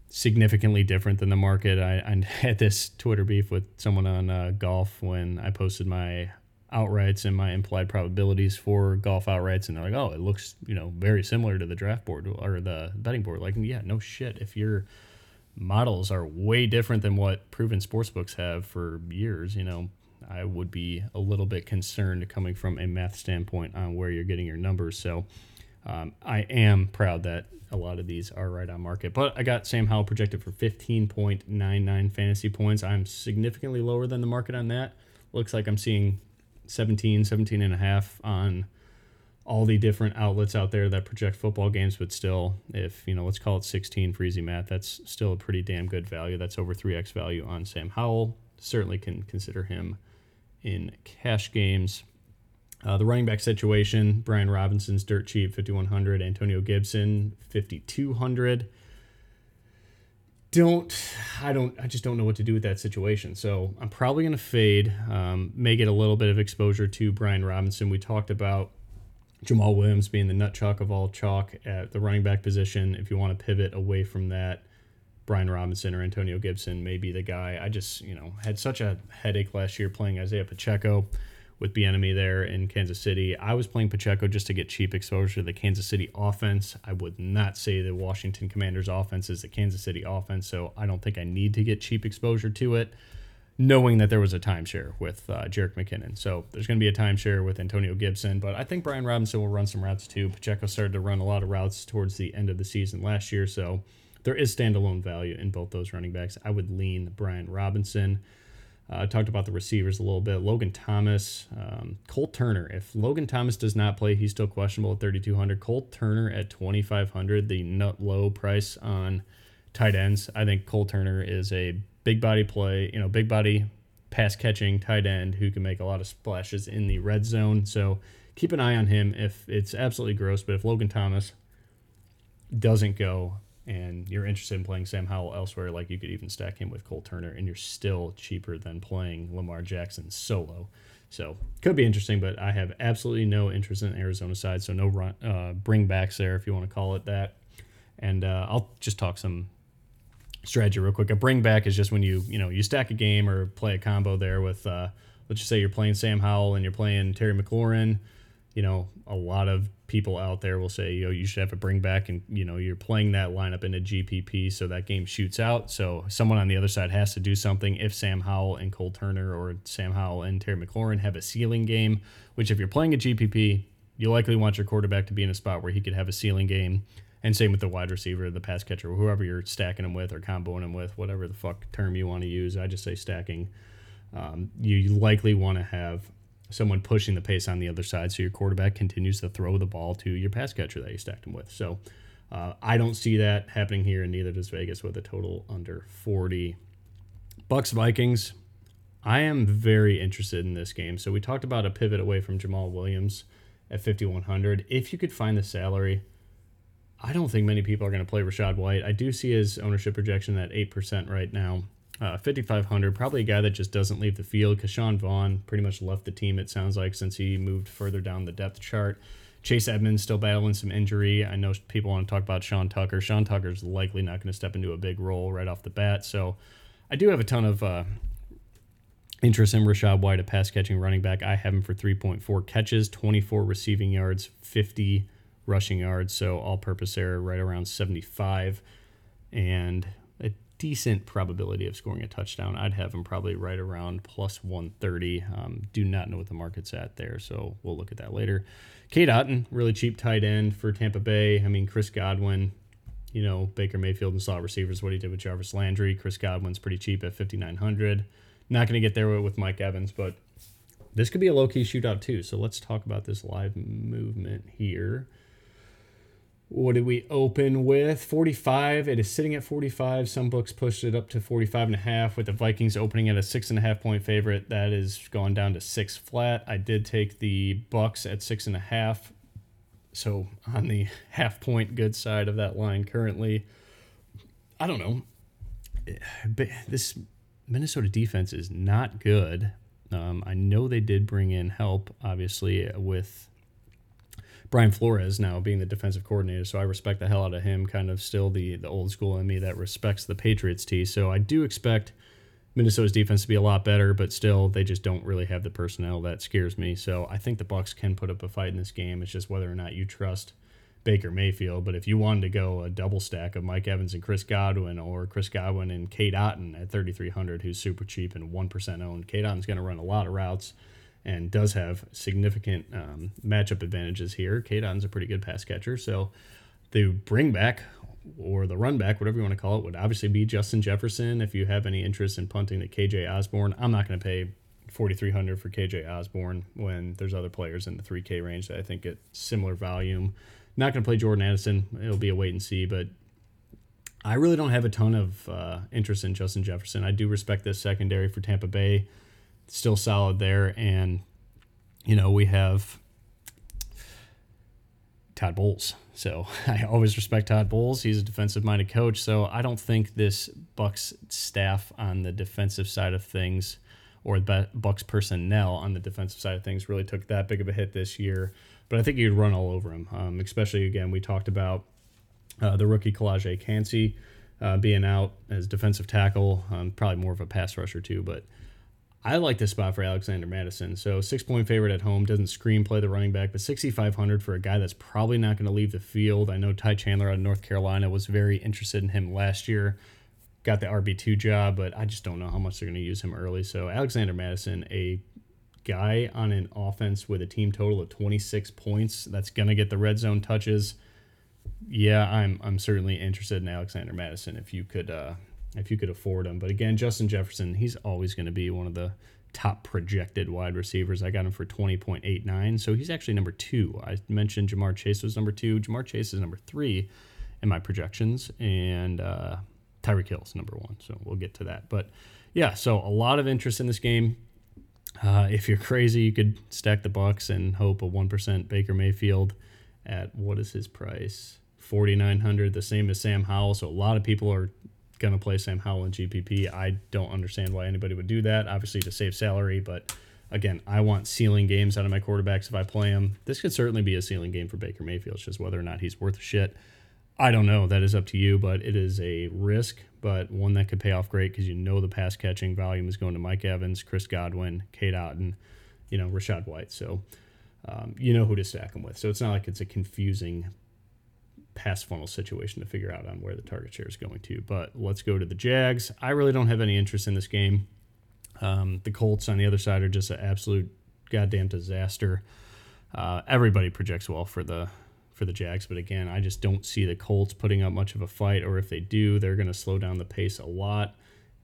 significantly different than the market. I, I had this Twitter beef with someone on uh, golf when I posted my outrights and my implied probabilities for golf outrights, and they're like, "Oh, it looks you know very similar to the draft board or the betting board." Like, yeah, no shit. If your models are way different than what proven sportsbooks have for years, you know, I would be a little bit concerned coming from a math standpoint on where you're getting your numbers. So. Um, I am proud that a lot of these are right on market. But I got Sam Howell projected for 15.99 fantasy points. I'm significantly lower than the market on that. Looks like I'm seeing 17, 17 and a half on all the different outlets out there that project football games, but still, if you know, let's call it 16 for easy math, that's still a pretty damn good value. That's over 3x value on Sam Howell. Certainly can consider him in cash games. Uh, the running back situation: Brian Robinson's dirt cheap, 5100. Antonio Gibson, 5200. Don't I don't I just don't know what to do with that situation. So I'm probably gonna fade. Um, may get a little bit of exposure to Brian Robinson. We talked about Jamaal Williams being the nut chalk of all chalk at the running back position. If you want to pivot away from that, Brian Robinson or Antonio Gibson may be the guy. I just you know had such a headache last year playing Isaiah Pacheco with Bieniemy there in Kansas City. I was playing Pacheco just to get cheap exposure to the Kansas City offense. I would not say the Washington Commanders offense is the Kansas City offense, so I don't think I need to get cheap exposure to it, knowing that there was a timeshare with uh, McKinnon. So there's going to be a timeshare with Antonio Gibson, but I think Brian Robinson will run some routes too. Pacheco started to run a lot of routes towards the end of the season last year, so there is standalone value in both those running backs. I would lean Brian Robinson. Uh, I talked about the receivers a little bit. Logan Thomas, um, Cole Turner. If Logan Thomas does not play, he's still questionable at 3,200. Cole Turner at 2,500, the nut low price on tight ends. I think Cole Turner is a big body play, you know, big body pass catching tight end who can make a lot of splashes in the red zone. So keep an eye on him if it's absolutely gross. But if Logan Thomas doesn't go, and you're interested in playing Sam Howell elsewhere, like you could even stack him with Cole Turner, and you're still cheaper than playing Lamar Jackson solo. So could be interesting, but I have absolutely no interest in Arizona side, so no run, uh, bring backs there if you want to call it that. And uh, I'll just talk some strategy real quick. A bring back is just when you you know you stack a game or play a combo there with uh, let's just say you're playing Sam Howell and you're playing Terry McLaurin. You know, a lot of people out there will say, yo, you should have a bring back, and you know, you're playing that lineup in a GPP, so that game shoots out. So someone on the other side has to do something. If Sam Howell and Cole Turner or Sam Howell and Terry McLaurin have a ceiling game, which if you're playing a GPP, you likely want your quarterback to be in a spot where he could have a ceiling game. And same with the wide receiver, the pass catcher, whoever you're stacking them with or comboing them with, whatever the fuck term you want to use. I just say stacking. Um, you likely want to have someone pushing the pace on the other side so your quarterback continues to throw the ball to your pass catcher that you stacked him with. So uh, I don't see that happening here, and neither does Vegas with a total under 40. Bucs Vikings. I am very interested in this game. So we talked about a pivot away from Jamaal Williams at 5100. If you could find the salary, I don't think many people are going to play Rachaad White. I do see his ownership projection at 8% right now. Uh, 5,500, probably a guy that just doesn't leave the field Sean Vaughn pretty much left the team, it sounds like, since he moved further down the depth chart. Chase Edmonds still battling some injury. I know people want to talk about Sean Tucker. Sean Tucker's likely not going to step into a big role right off the bat. So I do have a ton of uh, interest in Rachaad White, a pass catching running back. I have him for 3.4 catches, 24 receiving yards, 50 rushing yards. So all purpose error right around 75 and decent probability of scoring a touchdown. I'd have him probably right around plus 130. Um, do not know what the market's at there. So we'll look at that later. Cade Otton, really cheap tight end for Tampa Bay. I mean, Chris Godwin, you know, Baker Mayfield and slot receivers, what he did with Jarvis Landry. Chris Godwin's pretty cheap at 5,900. Not going to get there with Mike Evans, but this could be a low key shootout too. So let's talk about this live movement here. What did we open with? 45. It is sitting at 45. Some books pushed it up to 45 and a half with the Vikings opening at a six and a half point favorite. That is gone down to six flat. I did take the Bucs at six and a half. So on the half point good side of that line currently. I don't know. This Minnesota defense is not good. Um, I know they did bring in help, obviously, with Brian Flores now being the defensive coordinator. So I respect the hell out of him. Kind of still the the old school in me that respects the Patriots T. So I do expect Minnesota's defense to be a lot better, but still they just don't really have the personnel that scares me. So I think the Bucs can put up a fight in this game. It's just whether or not you trust Baker Mayfield. But if you wanted to go a double stack of Mike Evans and Chris Godwin or Chris Godwin and Cade Otton at 3,300, who's super cheap and 1% owned, Cade Otton's going to run a lot of routes and does have significant um, matchup advantages here. Cade Otton's a pretty good pass catcher. So the bring back or the run back, whatever you want to call it, would obviously be Justin Jefferson. If you have any interest in punting the KJ Osborn, I'm not going to pay 4300 for KJ Osborn when there's other players in the 3K range that I think get similar volume. Not going to play Jordan Addison. It'll be a wait and see, but I really don't have a ton of uh, interest in Justin Jefferson. I do respect this secondary for Tampa Bay. Still solid there. And, you know, we have Todd Bowles. So I always respect Todd Bowles. He's a defensive minded coach. So I don't think this Bucs staff on the defensive side of things or the Bucs personnel on the defensive side of things really took that big of a hit this year but I think you'd run all over him. Um, especially again, we talked about uh, the rookie Calijah Kancey uh, being out as defensive tackle, um, probably more of a pass rusher too. But I like this spot for Alexander Mattison. So six point favorite at home doesn't scream play the running back, but 6,500 for a guy that's probably not going to leave the field. I know Ty Chandler out of North Carolina was very interested in him last year. Got the RB two job, but I just don't know how much they're going to use him early. So Alexander Mattison, a guy on an offense with a team total of 26 points that's going to get the red zone touches, yeah, I'm I'm certainly interested in Alexander Mattison if you could uh, if you could afford him. But again, Justin Jefferson, he's always going to be one of the top projected wide receivers. I got him for 20.89, so he's actually number two. I mentioned Ja'Marr Chase was number two. Ja'Marr Chase is number three in my projections, and uh, Tyreek Hill's number one. So we'll get to that. But yeah, so a lot of interest in this game. Uh, if you're crazy, you could stack the Bucs and hope a one percent Baker Mayfield at what is his price? Forty nine hundred, the same as Sam Howell. So a lot of people are gonna play Sam Howell in GPP. I don't understand why anybody would do that. Obviously to save salary, but again, I want ceiling games out of my quarterbacks if I play them. This could certainly be a ceiling game for Baker Mayfield. It's just whether or not he's worth a shit. I don't know. That is up to you, but it is a risk, but one that could pay off great because you know the pass catching volume is going to Mike Evans, Chris Godwin, Cade Otton, you know, Rachaad White. So um, you know who to stack them with. So it's not like it's a confusing pass funnel situation to figure out on where the target share is going to. But let's go to the Jags. I really don't have any interest in this game. Um, the Colts on the other side are just an absolute goddamn disaster. Uh, everybody projects well for the for the Jags. But again, I just don't see the Colts putting up much of a fight, or if they do, they're going to slow down the pace a lot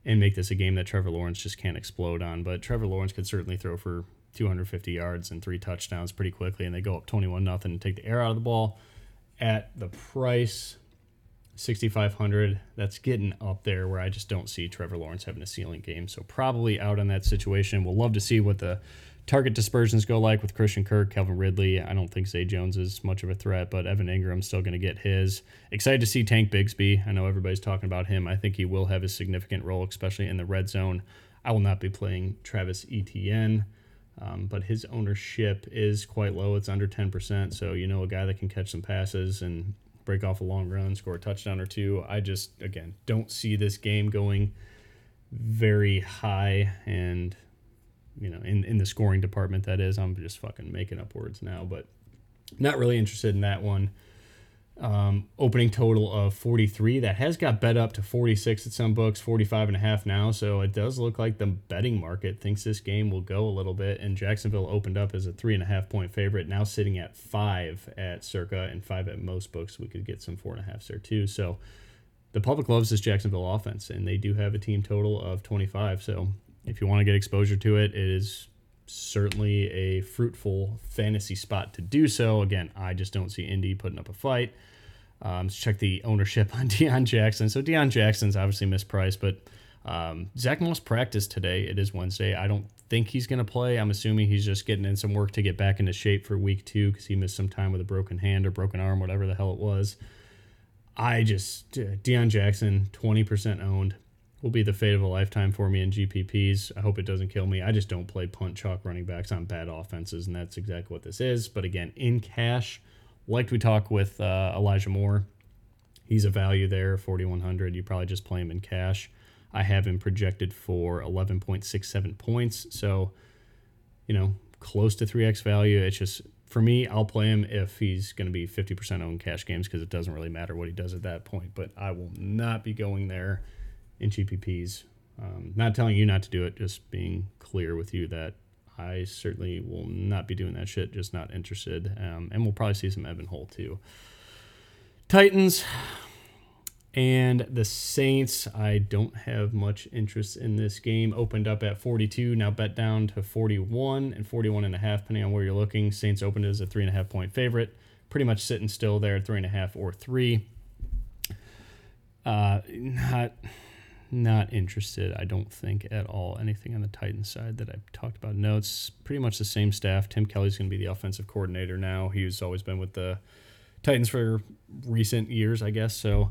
and make this a game that Trevor Lawrence just can't explode on. But Trevor Lawrence could certainly throw for 250 yards and three touchdowns pretty quickly, and they go up 21 nothing and take the air out of the ball at the price 6500 that's getting up there where i just don't see trevor lawrence having a ceiling game so probably out on that situation we'll love to see what the target dispersions go like with Christian Kirk, Calvin Ridley. I don't think Zay Jones is much of a threat, but Evan Engram's still going to get his. Excited to see Tank Bigsby. I know everybody's talking about him. I think he will have a significant role, especially in the red zone. I will not be playing Travis Etienne, um, but his ownership is quite low. It's under 10%. So, you know, a guy that can catch some passes and break off a long run, score a touchdown or two. I just, again, don't see this game going very high and you know, in, in the scoring department, that is. I'm just fucking making up words now, but not really interested in that one. Um, opening total of 43. That has got bet up to 46 at some books, 45 and a half now. So it does look like the betting market thinks this game will go a little bit. And Jacksonville opened up as a three and a half point favorite, now sitting at five at circa and five at most books. We could get some four and a half there too. So the public loves this Jacksonville offense, and they do have a team total of 25. So if you want to get exposure to it, it is certainly a fruitful fantasy spot to do so. Again, I just don't see Indy putting up a fight. Um, let's check the ownership on Deon Jackson. So Deon Jackson's obviously mispriced, but um, Zack Moss practiced today. It is Wednesday. I don't think he's going to play. I'm assuming he's just getting in some work to get back into shape for week two because he missed some time with a broken hand or broken arm, whatever the hell it was. I just, uh, Deon Jackson, 20% owned, will be the fate of a lifetime for me in GPPs. I hope it doesn't kill me. I just don't play punt chalk running backs on bad offenses, and that's exactly what this is. But again, in cash, like we talk with uh, Elijah Moore, he's a value there, 4,100. You probably just play him in cash. I have him projected for 11.67 points. So, you know, close to 3x value. It's just, for me, I'll play him if he's going to be 50% owned cash games because it doesn't really matter what he does at that point. But I will not be going there in GPPs. Um, not telling you not to do it, just being clear with you that I certainly will not be doing that shit. Just not interested. Um, and we'll probably see some Evan Hull too. Titans and the Saints. I don't have much interest in this game. Opened up at 42, now bet down to 41 and 41 and a half, depending on where you're looking. Saints opened as a three and a half point favorite. Pretty much sitting still there three and a half or three. Uh, not not interested, I don't think, at all. Anything on the Titans side that I've talked about. No, it's pretty much the same staff. Tim Kelly's going to be the offensive coordinator now. He's always been with the Titans for recent years, I guess. So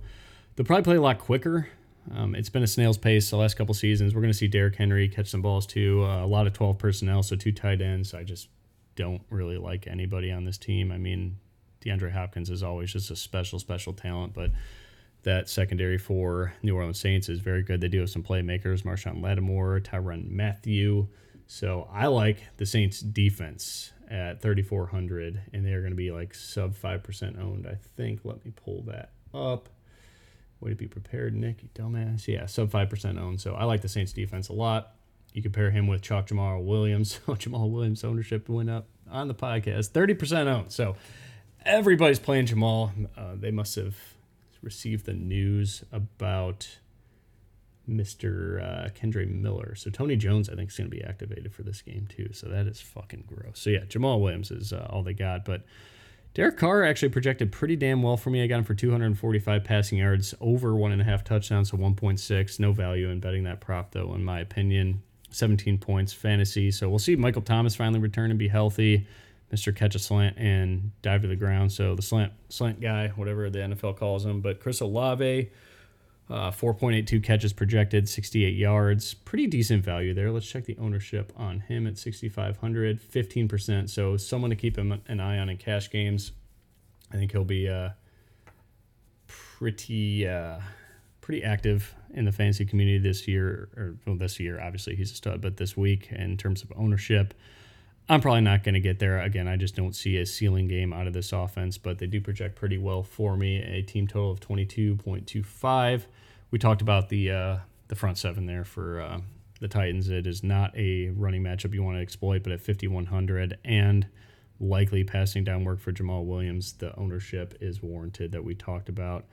they'll probably play a lot quicker. Um, it's been a snail's pace the last couple seasons. We're going to see Derrick Henry catch some balls too. Uh, a lot of 12 personnel, so two tight ends. I just don't really like anybody on this team. I mean, DeAndre Hopkins is always just a special, special talent, but that secondary for New Orleans Saints is very good. They do have some playmakers, Marshon Lattimore, Tyrann Mathieu. So I like the Saints defense at 3,400, and they're going to be like sub 5% owned, I think. Let me pull that up. Way to be prepared, Nick, you dumbass. Yeah, sub 5% owned. So I like the Saints defense a lot. You compare him with Chalk Jamaal Williams. Jamaal Williams' ownership went up on the podcast, 30% owned. So everybody's playing Jamaal. Uh, they must have received the news about Mr. Uh, Kendre Miller. So Tony Jones, I think, is going to be activated for this game too. So that is fucking gross. So yeah, Jamaal Williams is uh, all they got. But Derek Carr actually projected pretty damn well for me. I got him for 245 passing yards, over one and a half touchdowns, so 1.6. No value in betting that prop though, in my opinion. 17 points fantasy. So we'll see Michael Thomas finally return and be healthy. Mr. Catch a Slant and Dive to the Ground. So the slant slant guy, whatever the NFL calls him. But Chris Olave, uh, 4.82 catches projected, 68 yards. Pretty decent value there. Let's check the ownership on him at 6,500, 15%. So someone to keep an eye on in cash games. I think he'll be uh, pretty uh, pretty active in the fantasy community this year. Or well, this year, obviously he's a stud, but this week in terms of ownership. I'm probably not going to get there. Again, I just don't see a ceiling game out of this offense, but they do project pretty well for me. A team total of 22.25. We talked about the uh, the front seven there for uh, the Titans. It is not a running matchup you want to exploit, but at 5,100 and likely passing down work for Jamaal Williams, the ownership is warranted that we talked about.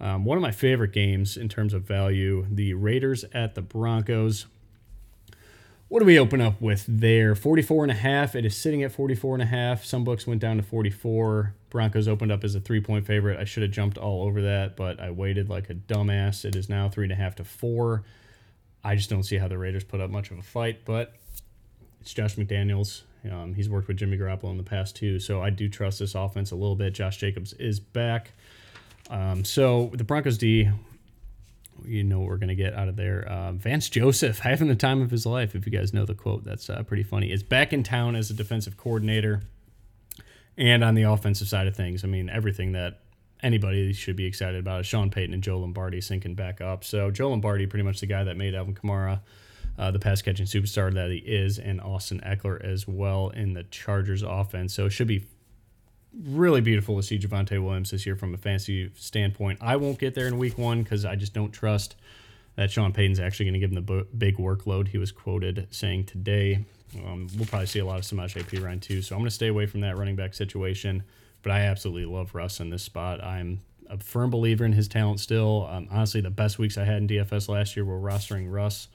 Um, one of my favorite games in terms of value, the Raiders at the Broncos. What do we open up with there? 44 and a half. It is sitting at 44 and a half. Some books went down to 44. Broncos opened up as a three point favorite. I should have jumped all over that, but I waited like a dumbass. It is now three and a half to four. I just don't see how the Raiders put up much of a fight, but it's Josh McDaniels. Um, he's worked with Jimmy Garoppolo in the past too, so I do trust this offense a little bit. Josh Jacobs is back. Um, so the Broncos D, you know what we're going to get out of there. Uh, Vance Joseph having the time of his life, if you guys know the quote. That's uh, pretty funny. Is back in town as a defensive coordinator and on the offensive side of things. I mean, everything that anybody should be excited about is Sean Payton and Joe Lombardi sinking back up. So Joe Lombardi, pretty much the guy that made Alvin Kamara uh, the pass catching superstar that he is, and Austin Ekeler as well in the Chargers offense. So it should be really beautiful to see Javonte Williams this year from a fantasy standpoint. I won't get there in week one because I just don't trust that Sean Payton's actually going to give him the big workload. He was quoted saying today. Um, we'll probably see a lot of Samaje Perine too. So I'm going to stay away from that running back situation. But I absolutely love Russ in this spot. I'm a firm believer in his talent still. Um, honestly, the best weeks I had in DFS last year were rostering Russ.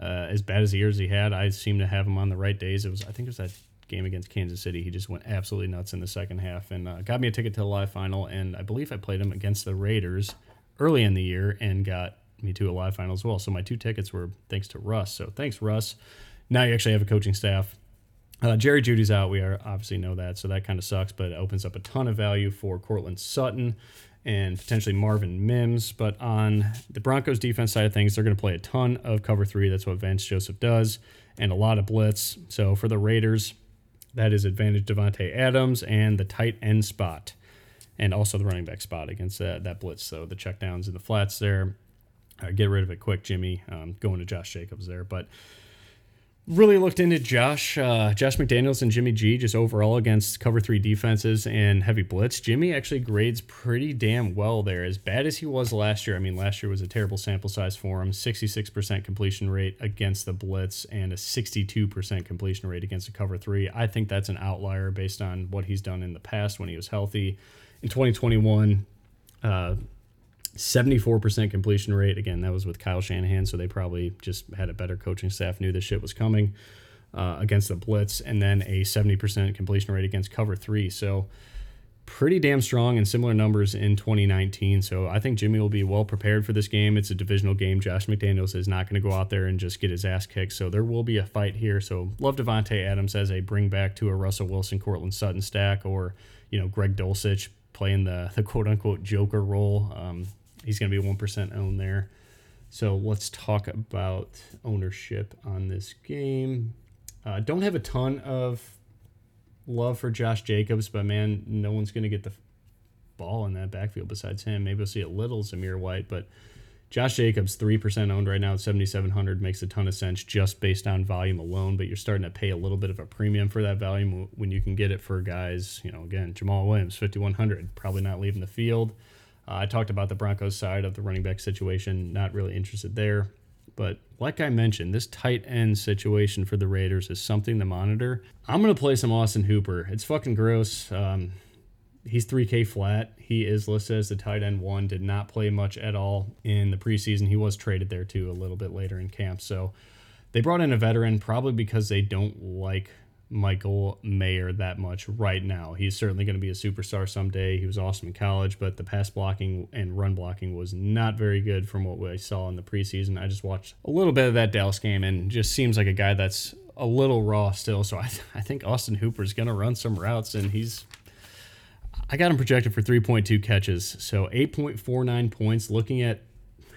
Uh, as bad as the years he had, I seem to have him on the right days. It was, I think, it was that game against Kansas City. He just went absolutely nuts in the second half and uh, got me a ticket to the live final. And I believe I played him against the Raiders early in the year and got me to a live final as well. So my two tickets were thanks to Russ. So thanks, Russ. Now you actually have a coaching staff. Uh, Jerry Jeudy's out. We are obviously know that, so that kind of sucks. But it opens up a ton of value for Courtland Sutton and potentially Marvin Mims. But on the Broncos defense side of things, they're going to play a ton of cover three. That's what Vance Joseph does, and a lot of blitz. So for the Raiders, that is advantage Davante Adams and the tight end spot, and also the running back spot against that, that blitz. So the checkdowns and the flats there. Uh, get rid of it quick, Jimmy. Um, going to Josh Jacobs there, but really looked into Josh, uh, Josh McDaniels and Jimmy G just overall against cover three defenses and heavy blitz. Jimmy actually grades pretty damn well there. As bad as he was last year, I mean, last year was a terrible sample size for him 66% completion rate against the blitz and a 62% completion rate against the cover three. I think that's an outlier based on what he's done in the past when he was healthy. In 2021, uh, 74% completion rate. Again, that was with Kyle Shanahan, so they probably just had a better coaching staff, knew this shit was coming uh, against the blitz, and then a 70% completion rate against cover three. So pretty damn strong and similar numbers in 2019. So I think Jimmy will be well prepared for this game. It's a divisional game. Josh McDaniels is not going to go out there and just get his ass kicked. So there will be a fight here. So love Davante Adams as a bring back to a Russell Wilson, Courtland Sutton stack, or you know Greg Dulcich playing the the quote unquote Joker role. Um, he's going to be 1% owned there. So let's talk about ownership on this game. Uh, don't have a ton of love for Josh Jacobs, but man, no one's going to get the ball in that backfield besides him. Maybe we'll see a little Zamir White, but Josh Jacobs, 3% owned right now at 7,700 makes a ton of sense just based on volume alone, but you're starting to pay a little bit of a premium for that volume when you can get it for guys, you know, again, Jamaal Williams, 5,100, probably not leaving the field. Uh, I talked about the Broncos side of the running back situation, not really interested there. But like I mentioned, this tight end situation for the Raiders is something to monitor. I'm going to play some Austin Hooper. It's fucking gross. Um, he's 3K flat. He is listed as the tight end one. Did not play much at all in the preseason. He was traded there too a little bit later in camp. So they brought in a veteran probably because they don't like Michael Mayer that much right now. He's certainly going to be a superstar someday. He was awesome in college, but the pass blocking and run blocking was not very good from what we saw in the preseason. I just watched a little bit of that Dallas game and just seems like a guy that's a little raw still. So I, th- I think Austin Hooper is going to run some routes and he's. I got him projected for 3.2 catches. So 8.49 points. Looking at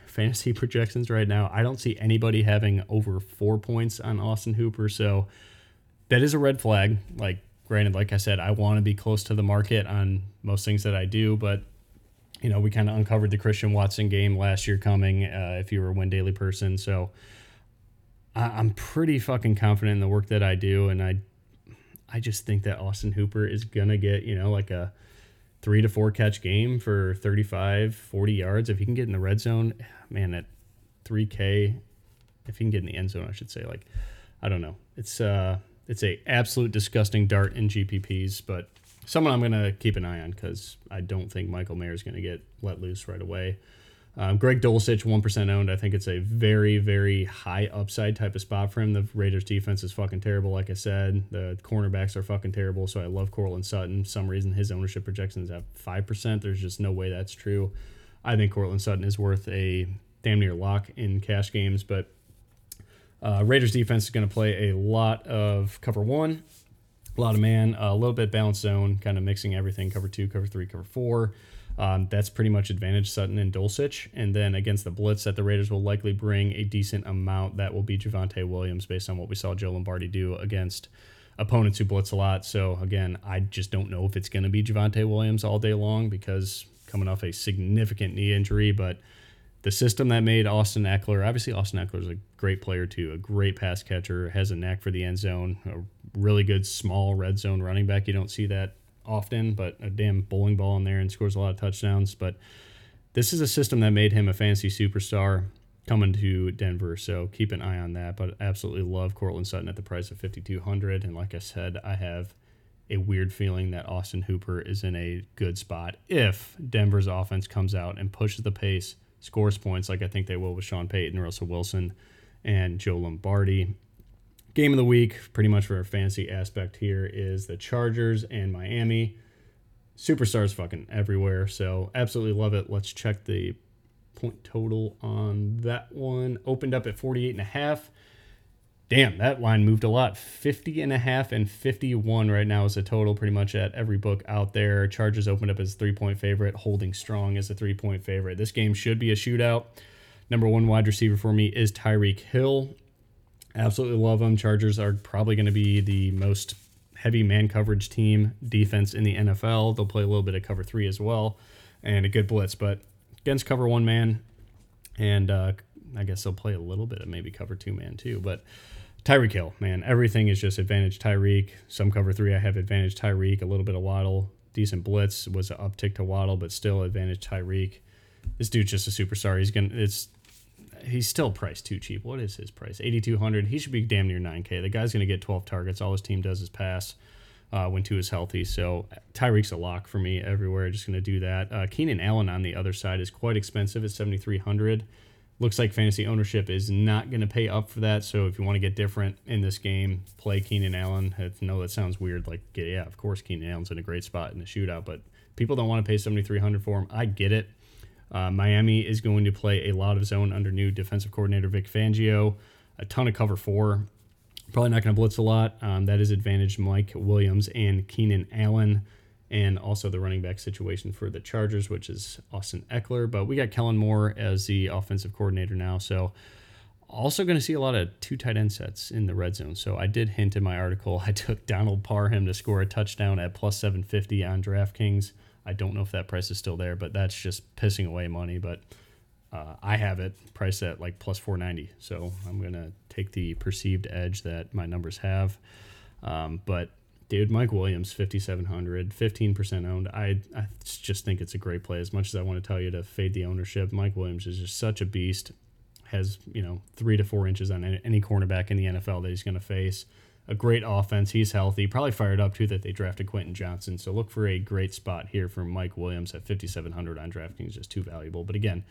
fantasy projections right now, I don't see anybody having over four points on Austin Hooper. So that is a red flag. Like, granted, like I said, I want to be close to the market on most things that I do, but you know, we kind of uncovered the Christian Watson game last year coming. Uh, if you were a win daily person, so I, am pretty fucking confident in the work that I do, and I, I just think that Austin Hooper is gonna get you know like a three to four catch game for 35, 40 yards. If he can get in the red zone, man, at 3K, if he can get in the end zone, I should say, like, I don't know. It's uh it's a absolute disgusting dart in GPPs, but someone I'm going to keep an eye on because I don't think Michael Mayer is going to get let loose right away. Um, Greg Dulcich, 1% owned. I think it's a very, very high upside type of spot for him. The Raiders defense is fucking terrible, like I said. The cornerbacks are fucking terrible, so I love Courtland Sutton. some reason his ownership projections at 5%. There's just no way that's true. I think Courtland Sutton is worth a damn near lock in cash games, but uh, Raiders defense is going to play a lot of cover one, a lot of man, a little bit balanced zone, kind of mixing everything cover two, cover three, cover four. Um, that's pretty much advantage Sutton and Dulcich. And then against the blitz that the Raiders will likely bring a decent amount, that will be Javonte Williams based on what we saw Joe Lombardi do against opponents who blitz a lot. So again, I just don't know if it's going to be Javonte Williams all day long because coming off a significant knee injury, but the system that made Austin Ekeler, obviously Austin Ekeler is a great player too, a great pass catcher, has a knack for the end zone, a really good small red zone running back. You don't see that often, but a damn bowling ball in there and scores a lot of touchdowns. But this is a system that made him a fantasy superstar coming to Denver. So keep an eye on that. But absolutely love Courtland Sutton at the price of 5200 And like I said, I have a weird feeling that Austin Hooper is in a good spot if Denver's offense comes out and pushes the pace scores points like I think they will with Sean Payton, Russell Wilson, and Joe Lombardi. Game of the week, pretty much for a fantasy aspect here, is the Chargers and Miami. Superstars fucking everywhere, so absolutely love it. Let's check the point total on that one. Opened up at 48 and a half. Damn, that line moved a lot. 50 and a half and 51 right now is a total pretty much at every book out there. Chargers opened up as three point favorite, holding strong as a three point favorite. This game should be a shootout. Number one wide receiver for me is Tyreek Hill. Absolutely love him. Chargers are probably going to be the most heavy man coverage team defense in the NFL. They'll play a little bit of cover three as well and a good blitz, but against cover one man, and uh, I guess they'll play a little bit of maybe cover two man too. But Tyreek Hill, man, everything is just advantage Tyreek. Some cover three, I have advantage Tyreek. A little bit of Waddle, decent blitz was an uptick to Waddle, but still advantage Tyreek. This dude's just a superstar. He's gonna. It's he's still priced too cheap. What is his price? Eighty Tua hundred. He should be damn near nine k. The guy's gonna get twelve targets. All his team does is pass. Uh, when two is healthy, so Tyreek's a lock for me everywhere. Just going to do that. Uh, Keenan Allen on the other side is quite expensive at seventy three hundred looks like fantasy ownership is not going to pay up for that. So if you want to get different in this game, play Keenan Allen. I know that sounds weird. Like, yeah, of course Keenan Allen's in a great spot in the shootout, but people don't want to pay 7300 for him. I get it. Uh, Miami is going to play a lot of zone under new defensive coordinator Vic Fangio. A ton of cover four. Probably not going to blitz a lot. Um, that is advantage Mike Williams and Keenan Allen and also the running back situation for the Chargers, which is Austin Ekeler. But we got Kellen Moore as the offensive coordinator now. So also going to see a lot of two tight end sets in the red zone. So I did hint in my article I took Donald Parham to score a touchdown at plus 750 on DraftKings. I don't know if that price is still there, but that's just pissing away money. But uh, I have it priced at like plus 490. So I'm going to take the perceived edge that my numbers have. Um, but dude, Mike Williams, 5,700, 15% owned. I, I just think it's a great play. As much as I want to tell you to fade the ownership, Mike Williams is just such a beast. Has, you know, three to four inches on any cornerback in the NFL that he's going to face. A great offense. He's healthy. Probably fired up, too, that they drafted Quentin Johnston. So look for a great spot here for Mike Williams at 5,700 on DraftKings. Just too valuable. But again,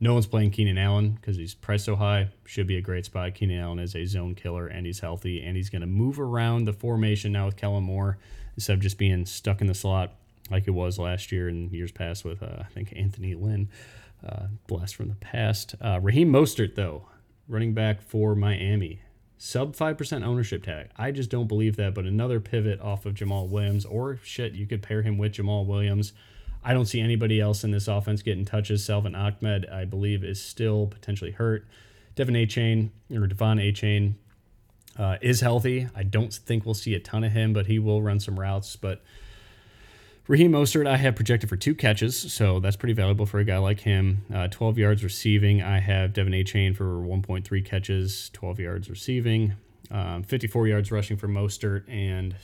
no one's playing Keenan Allen because he's priced so high. Should be a great spot. Keenan Allen is a zone killer and he's healthy and he's going to move around the formation now with Kellen Moore instead of just being stuck in the slot like it was last year and years past with, uh, I think, Anthony Lynn. Uh, blast from the past. Uh, Raheem Mostert, though, running back for Miami. Sub 5% ownership tag. I just don't believe that, but another pivot off of Jamaal Williams, or shit, you could pair him with Jamaal Williams. I don't see anybody else in this offense getting touches. Salvon Ahmed, I believe, is still potentially hurt. De'Von Achane or De'Von Achane uh, is healthy. I don't think we'll see a ton of him, but he will run some routes. But Raheem Mostert, I have projected for two catches, so that's pretty valuable for a guy like him. Uh, 12 yards receiving. I have De'Von Achane for 1.3 catches, 12 yards receiving, um, 54 yards rushing for Mostert, and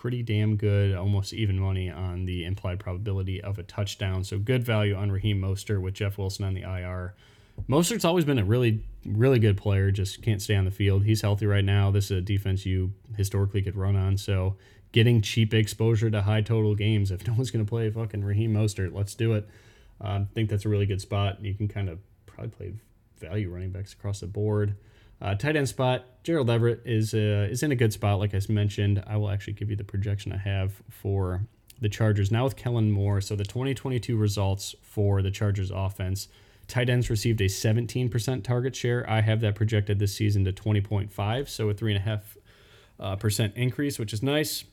pretty damn good, almost even money on the implied probability of a touchdown. So good value on Raheem Mostert with Jeff Wilson on the IR. Mostert's always been a really, really good player, just can't stay on the field. He's healthy right now. This is a defense you historically could run on. So getting cheap exposure to high total games. If no one's going to play fucking Raheem Mostert, let's do it. Uh, I think that's a really good spot. You can kind of probably play value running backs across the board. Uh, tight end spot, Gerald Everett is uh, is in a good spot, like I mentioned. I will actually give you the projection I have for the Chargers now with Kellen Moore. So the 2022 results for the Chargers offense. Tight ends received a 17% target share. I have that projected this season to 20.5, so a three and a half uh, percent increase, which is nice.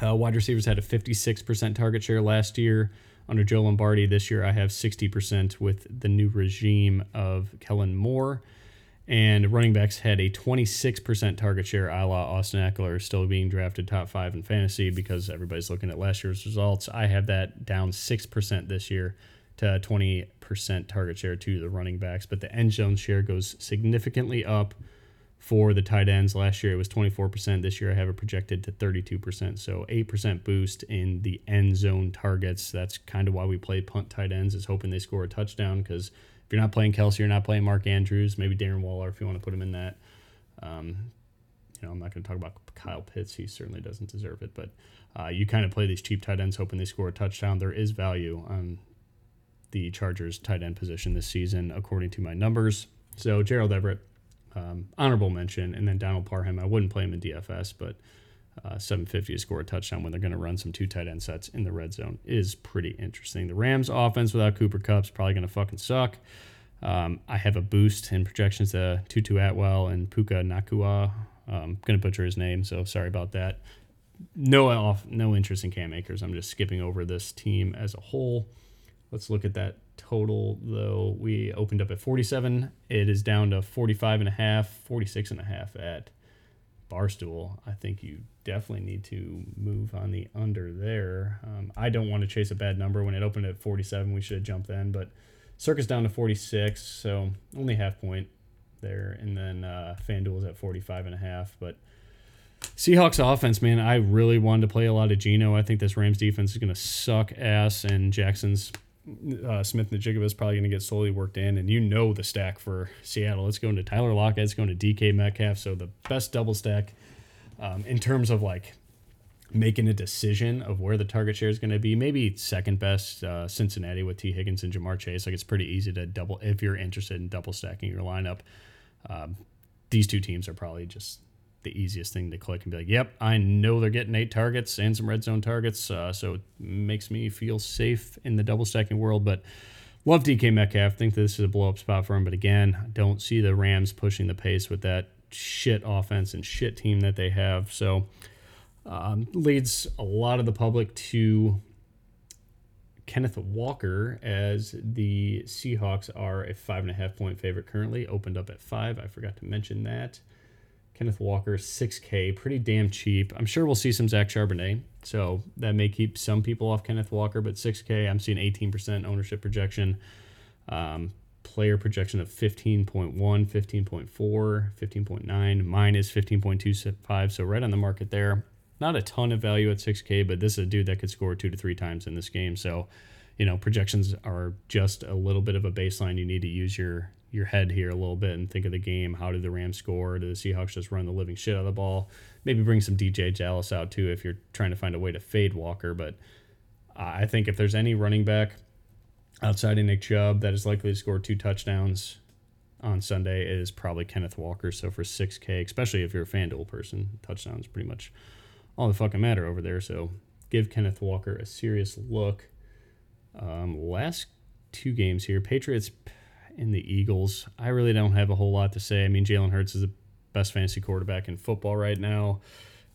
Uh, wide receivers had a 56% target share last year under Joe Lombardi. This year, I have 60% with the new regime of Kellen Moore. And running backs had a 26% target share, a la Austin Ekeler, still being drafted top five in fantasy because everybody's looking at last year's results. I have that down 6% this year to 20% target share to the running backs, but the end zone share goes significantly up for the tight ends. Last year it was 24%. This year I have it projected to 32%. So 8% boost in the end zone targets. That's kind of why we play punt tight ends, is hoping they score a touchdown because if you're not playing Kelce, you're not playing Mark Andrews, maybe Darren Waller if you want to put him in that. Um, you know, I'm not going to talk about Kyle Pitts. He certainly doesn't deserve it, but uh, you kind of play these cheap tight ends hoping they score a touchdown. There is value on the Chargers tight end position this season, according to my numbers. So Gerald Everett, um, honorable mention, and then Donald Parham. I wouldn't play him in DFS, but uh, 750 to score a touchdown when they're going to run some two tight end sets in the red zone is pretty interesting. The Rams offense without Cooper Kupp's probably going to fucking suck. Um, I have a boost in projections to Tutu Atwell and Puka Nacua. I'm um, going to butcher his name, so sorry about that. No off, no interest in Cam Akers. I'm just skipping over this team as a whole. Let's look at that total though. We opened up at 47. It is down to 45 and a half, 46 and a half at Barstool. I think you definitely need to move on the under there. Um, I don't want to chase a bad number. When it opened at 47, we should have jumped then, but Circa's down to 46, so only half point there. And then uh, FanDuel is at 45 and a half, but Seahawks offense, man, I really wanted to play a lot of Geno. I think this Rams defense is going to suck ass, and Jaxon's uh, Smith-Njigba is probably going to get slowly worked in, and you know the stack for Seattle. It's going to Tyler Lockett, it's going to DK Metcalf. So the best double stack um, in terms of like making a decision of where the target share is going to be. Maybe second best uh, Cincinnati with Tee Higgins and Ja'Marr Chase. Like it's pretty easy to double if you're interested in double stacking your lineup. Um, these two teams are probably just the easiest thing to click and be like, yep, I know they're getting eight targets and some red zone targets. Uh, so it makes me feel safe in the double stacking world. But love DK Metcalf. Think this is a blow up spot for him. But again, I don't see the Rams pushing the pace with that shit offense and shit team that they have. So um, leads a lot of the public to Kenneth Walker as the Seahawks are a five and a half point favorite currently. Opened up at five. I forgot to mention that. Kenneth Walker, 6K, pretty damn cheap. I'm sure we'll see some Zach Charbonnet, so that may keep some people off Kenneth Walker, but 6K, I'm seeing 18% ownership projection. Um, player projection of 15.1, 15.4, 15.9. Mine is 15.25, so right on the market there. Not a ton of value at 6K, but this is a dude that could score two to three times in this game. So, you know, projections are just a little bit of a baseline. You need to use your your head here a little bit and think of the game. How did the Rams score? Did the Seahawks just run the living shit out of the ball? Maybe bring some DeeJay Dallas out too if you're trying to find a way to fade Walker. But I think if there's any running back outside of Nick Chubb that is likely to score two touchdowns on Sunday, it is probably Kenneth Walker. So for 6K, especially if you're a FanDuel person, touchdowns pretty much all the fucking matter over there. So give Kenneth Walker a serious look. Um, last two games here, Patriots and the Eagles. I really don't have a whole lot to say. I mean, Jalen Hurts is the best fantasy quarterback in football right now.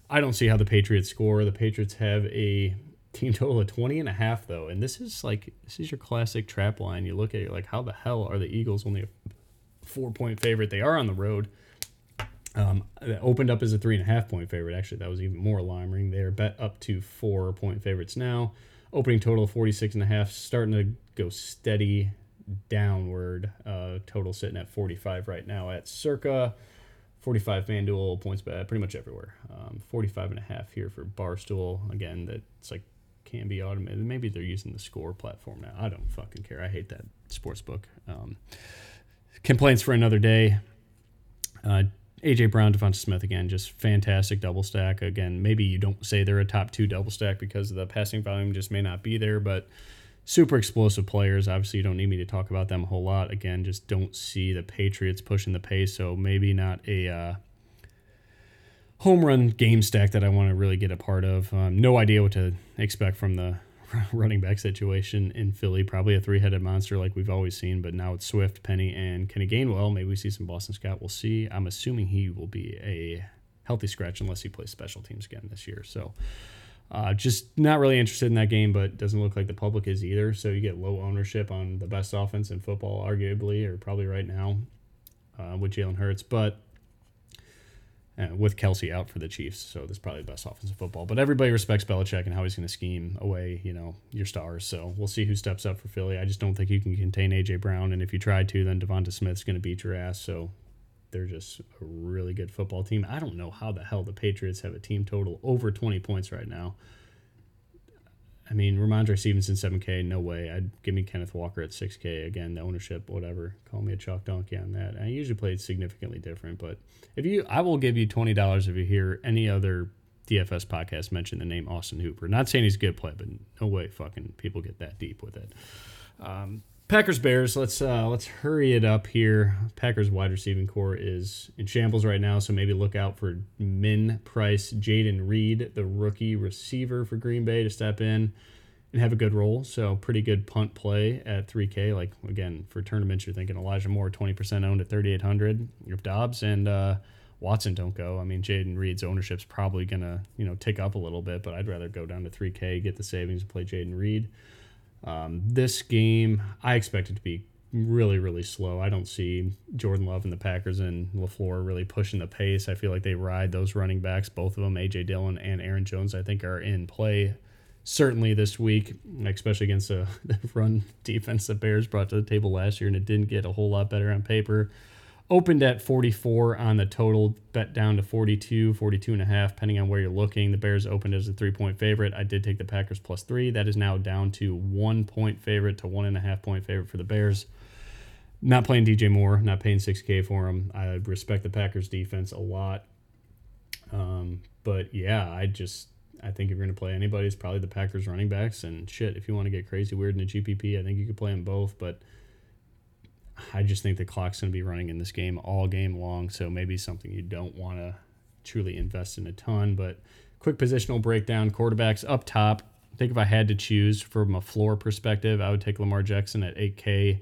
I don't see how the Patriots score. The Patriots have a team total of 20 and a half though. And this is like this is your classic trap line. You look at it like how the hell are the Eagles only a 4 point favorite? They are on the road. Um, opened up as a three and a half point favorite. Actually, that was even more alarming. They're bet up to four point favorites now. Opening total of 46 and a half, starting to go steady downward. Uh, total sitting at 45 right now at circa 45 FanDuel PointsBet pretty much everywhere. Um, 45 and a half here for Barstool. Again, that's like can be automated. Maybe they're using the score platform now. I don't fucking care. I hate that sports book. Um, complaints for another day. Uh, AJ Brown, Devonta Smith again, just fantastic double stack. Again, maybe you don't say they're a top two double stack because the passing volume just may not be there, but super explosive players. Obviously, you don't need me to talk about them a whole lot. Again, just don't see the Patriots pushing the pace, so maybe not a uh, home run game stack that I want to really get a part of. Um, no idea what to expect from the running back situation in Philly. Probably a three headed monster like we've always seen, but now it's Swift, Penny, and Kenny Gainwell. Maybe we see some Boston Scott. We'll see. I'm assuming he will be a healthy scratch unless he plays special teams again this year. So uh, just not really interested in that game, but doesn't look like the public is either. So you get low ownership on the best offense in football, arguably, or probably right now, uh, with Jalen Hurts. But uh, with Kelce out for the Chiefs. So this is probably the best offensive football. But everybody respects Belichick and how he's going to scheme away, you know, your stars. So we'll see who steps up for Philly. I just don't think you can contain AJ Brown, and if you try to, then Devonta Smith's going to beat your ass. So they're just a really good football team. I don't know how the hell the Patriots have a team total over 20 points right now. I mean, Rhamondre Stevenson, 7K, no way. I'd give me Kenneth Walker at 6K. Again, the ownership, whatever. Call me a chalk donkey on that. I usually play it significantly different, but if you, I will give you $20 if you hear any other DFS podcast mention the name Austin Hooper. Not saying he's a good play, but no way fucking people get that deep with it. Um, Packers Bears. Let's uh, let's hurry it up here. Packers wide receiving core is in shambles right now, so maybe look out for min price Jayden Reed, the rookie receiver for Green Bay, to step in and have a good role. So pretty good punt play at 3K. Like again for tournaments, you're thinking Elijah Moore 20% owned at 3,800. If Doubs and uh, Watson don't go, I mean Jayden Reed's ownership's probably gonna you know tick up a little bit, but I'd rather go down to 3K, get the savings, and play Jayden Reed. Um, this game, I expect it to be really, really slow. I don't see Jordan Love and the Packers and LaFleur really pushing the pace. I feel like they ride those running backs, both of them, A.J. Dillon and Aaron Jones, I think are in play certainly this week, especially against the, run defense the Bears brought to the table last year, and it didn't get a whole lot better on paper opened at 44 on the total bet down to 42 42 and a half depending on where you're looking. The bears opened as a three point favorite. I did take the packers plus three. That is now down to one point favorite to one and a half point favorite for the bears. Not playing dj moore not paying 6k for him. I respect the packers defense a lot. Um, but yeah i just i think if you're going to play anybody it's probably the packers running backs. And shit if you want to get crazy weird in the gpp i think you could play them both. But I just think the clock's going to be running in this game all game long. So maybe something you don't want to truly invest in a ton. But quick positional breakdown quarterbacks up top. I think if I had to choose from a floor perspective, I would take Lamar Jackson at 8K.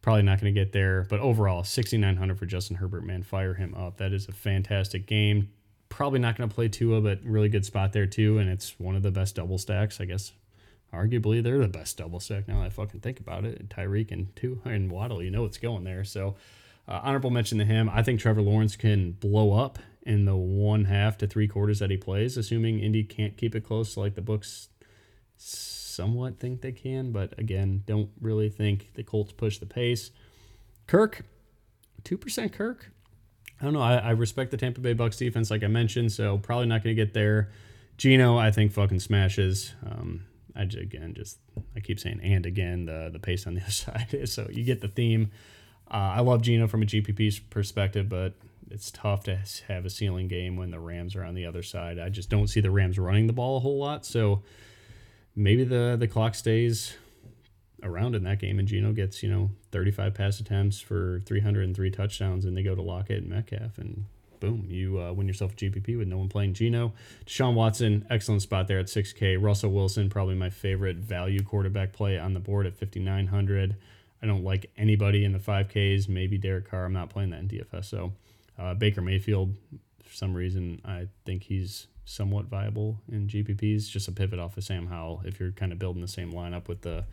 Probably not going to get there. But overall, 6,900 for Justin Herbert, man. Fire him up. That is a fantastic game. Probably not going to play Tua, but really good spot there, too. And it's one of the best double stacks, I guess, arguably they're the best double stack now that I fucking think about it. Tyreek and two and Waddle, you know it's going there. So uh, honorable mention to him. I think Trevor Lawrence can blow up in the one half to three quarters that he plays, assuming Indy can't keep it close like the books somewhat think they can. But again, don't really think the Colts push the pace. Kirk, two percent Kirk. I don't know. I, I respect the Tampa Bay Bucs defense, like I mentioned, so probably not going to get there. Geno, I think fucking smashes. Um, I again just I keep saying and again the the pace on the other side is so you get the theme. Uh, I love Geno from a GPP perspective, but it's tough to have a ceiling game when the Rams are on the other side. I just don't see the Rams running the ball a whole lot, so maybe the the clock stays around in that game and Geno gets you know 35 pass attempts for 303 touchdowns and they go to Lockett and Metcalf and boom, you uh, win yourself a GPP with no one playing Geno. Deshaun Watson, excellent spot there at 6K. Russell Wilson, probably my favorite value quarterback play on the board at 5,900. I don't like anybody in the 5Ks, maybe Derek Carr. I'm not playing that in DFS. So uh, Baker Mayfield, for some reason, I think he's somewhat viable in GPPs. Just a pivot off of Sam Howell if you're kind of building the same lineup with the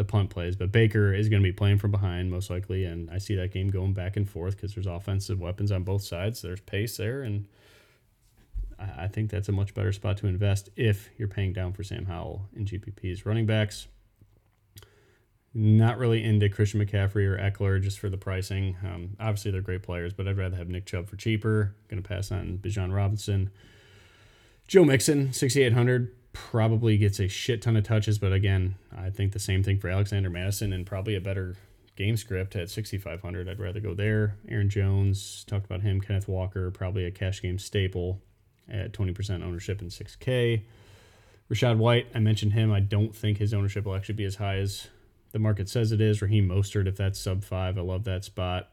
the punt plays. But Baker is going to be playing from behind most likely, and I see that game going back and forth because there's offensive weapons on both sides. There's pace there, and I, I think that's a much better spot to invest if you're paying down for Sam Howell in GPPs. Running backs, not really into Christian McCaffrey or Ekeler just for the pricing. Um, obviously, they're great players, but I'd rather have Nick Chubb for cheaper. Going to pass on Bijan Robinson. Joe Mixon, 6,800 probably gets a shit ton of touches, but again, I think the same thing for Alexander Mattison and probably a better game script at 6,500. I'd rather go there. Aaron Jones, talked about him. Kenneth Walker, probably a cash game staple at 20% ownership in 6K. Rachaad White, I mentioned him. I don't think his ownership will actually be as high as the market says it is. Raheem Mostert, if that's sub five, I love that spot.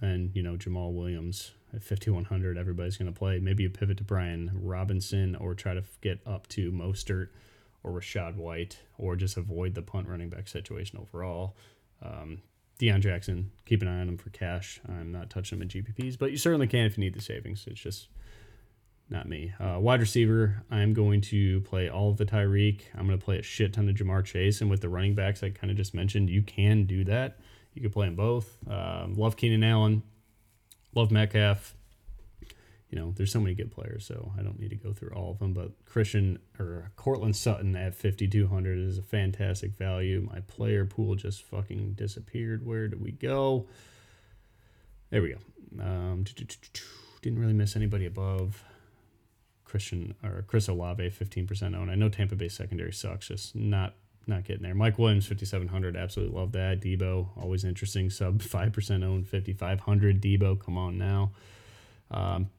And, you know, Jamaal Williams, at 5100 everybody's going to play maybe you pivot to brian robinson or try to get up to mostert or Rachaad white or just avoid the punt running back situation overall um, Deon Jackson, keep an eye on him for cash. I'm not touching him in GPPs, but you certainly can if you need the savings. It's just not me. Uh, wide receiver, I'm going to play all of the Tyreek. I'm going to play a shit ton of Ja'Marr Chase. And with the running backs I kind of just mentioned, you can do that. You can play them both. Um, love Keenan Allen. Love Metcalf. you know, there's so many good players, so I don't need to go through all of them. But Christian or Courtland Sutton at 5,200 is a fantastic value. My player pool just fucking disappeared. Where did we go? There we go. Um, didn't really miss anybody above Christian or Chris Olave, 15% owned. I know Tampa Bay secondary sucks, just not not getting there. Mike Williams, 5,700. Absolutely love that. Deebo, always interesting. Sub 5% owned, 5,500. Deebo, come on now. Um,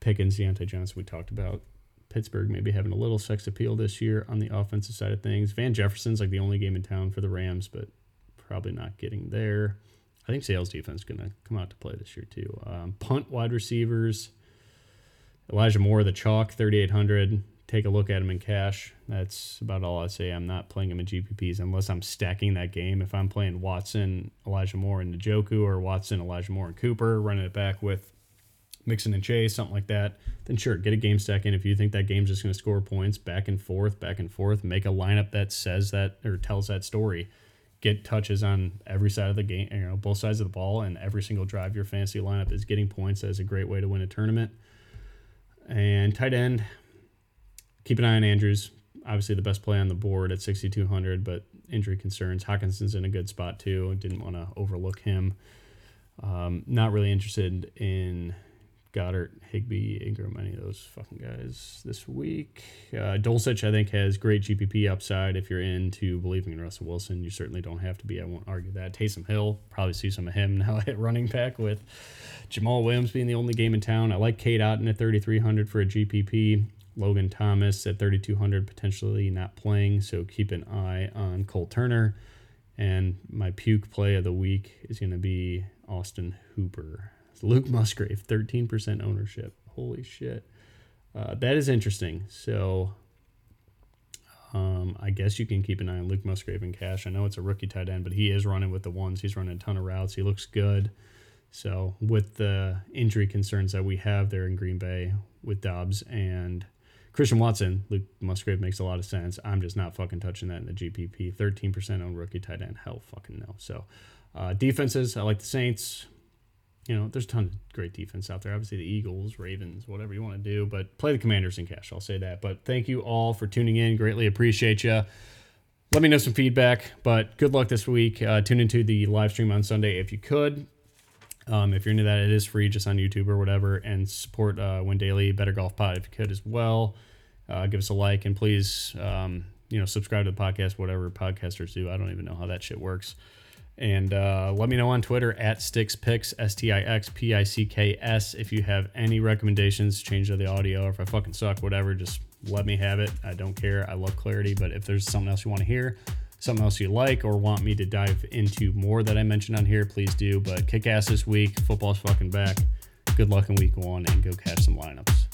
Pickens, Diontae Johnson, we talked about. Pittsburgh maybe having a little sex appeal this year on the offensive side of things. Van Jefferson's like the only game in town for the Rams, but probably not getting there. I think Sales defense is going to come out to play this year too. Um, punt wide receivers. Elijah Moore, the chalk, 3,800. Take a look at him in cash. That's about all I say. I'm not playing him in GPPs unless I'm stacking that game. If I'm playing Watson, Elijah Moore, and Njoku, or Watson, Elijah Moore, and Cooper, running it back with Mixon and Chase, something like that, then sure, get a game stack in. If you think that game's just going to score points back and forth, back and forth, make a lineup that says that or tells that story. Get touches on every side of the game, you know, both sides of the ball, and every single drive your fantasy lineup is getting points. That is a great way to win a tournament. And tight end, keep an eye on Andrews. Obviously, the best play on the board at 6,200, but injury concerns. Hockenson's in a good spot too. Didn't want to overlook him. Um, not really interested in Goedert, Higbee, Ingram, any of those fucking guys this week. Uh, Dulcich, I think, has great GPP upside. If you're into believing in Russell Wilson, you certainly don't have to be. I won't argue that. Taysom Hill, probably see some of him now at running back with Jamaal Williams being the only game in town. I like Cade Otton at 3,300 for a GPP. Logan Thomas at 3,200, potentially not playing. So keep an eye on Cole Turner. And my puke play of the week is going to be Austin Hooper. Luke Musgrave, 13% ownership. Holy shit. Uh, that is interesting. So um, I guess you can keep an eye on Luke Musgrave in cash. I know it's a rookie tight end, but he is running with the ones. He's running a ton of routes. He looks good. So with the injury concerns that we have there in Green Bay with Doubs and Christian Watson, Luke Musgrave makes a lot of sense. I'm just not fucking touching that in the GPP. 13% on rookie tight end. Hell fucking no. So uh, defenses, I like the Saints you know, there's a ton of great defense out there. Obviously, the Eagles, Ravens, whatever you want to do, but play the Commanders in cash. I'll say that. But thank you all for tuning in. Greatly appreciate you. Let me know some feedback, but good luck this week. Uh, tune into the live stream on Sunday if you could. Um, if you're into that, it is free just on YouTube or whatever. And support uh, Win Daily, Better Golf Pod if you could as well. Uh, give us a like and please, um, you know, subscribe to the podcast, whatever podcasters do. I don't even know how that shit works. And uh, let me know on Twitter at Sticks StixPicks, S T I X P I C K S. If you have any recommendations, change of the audio, if I fucking suck, whatever, just let me have it. I don't care. I love clarity. But if there's something else you want to hear, something else you like, or want me to dive into more that I mentioned on here, please do. But kick ass this week. Football's fucking back. Good luck in week one and go catch some lineups.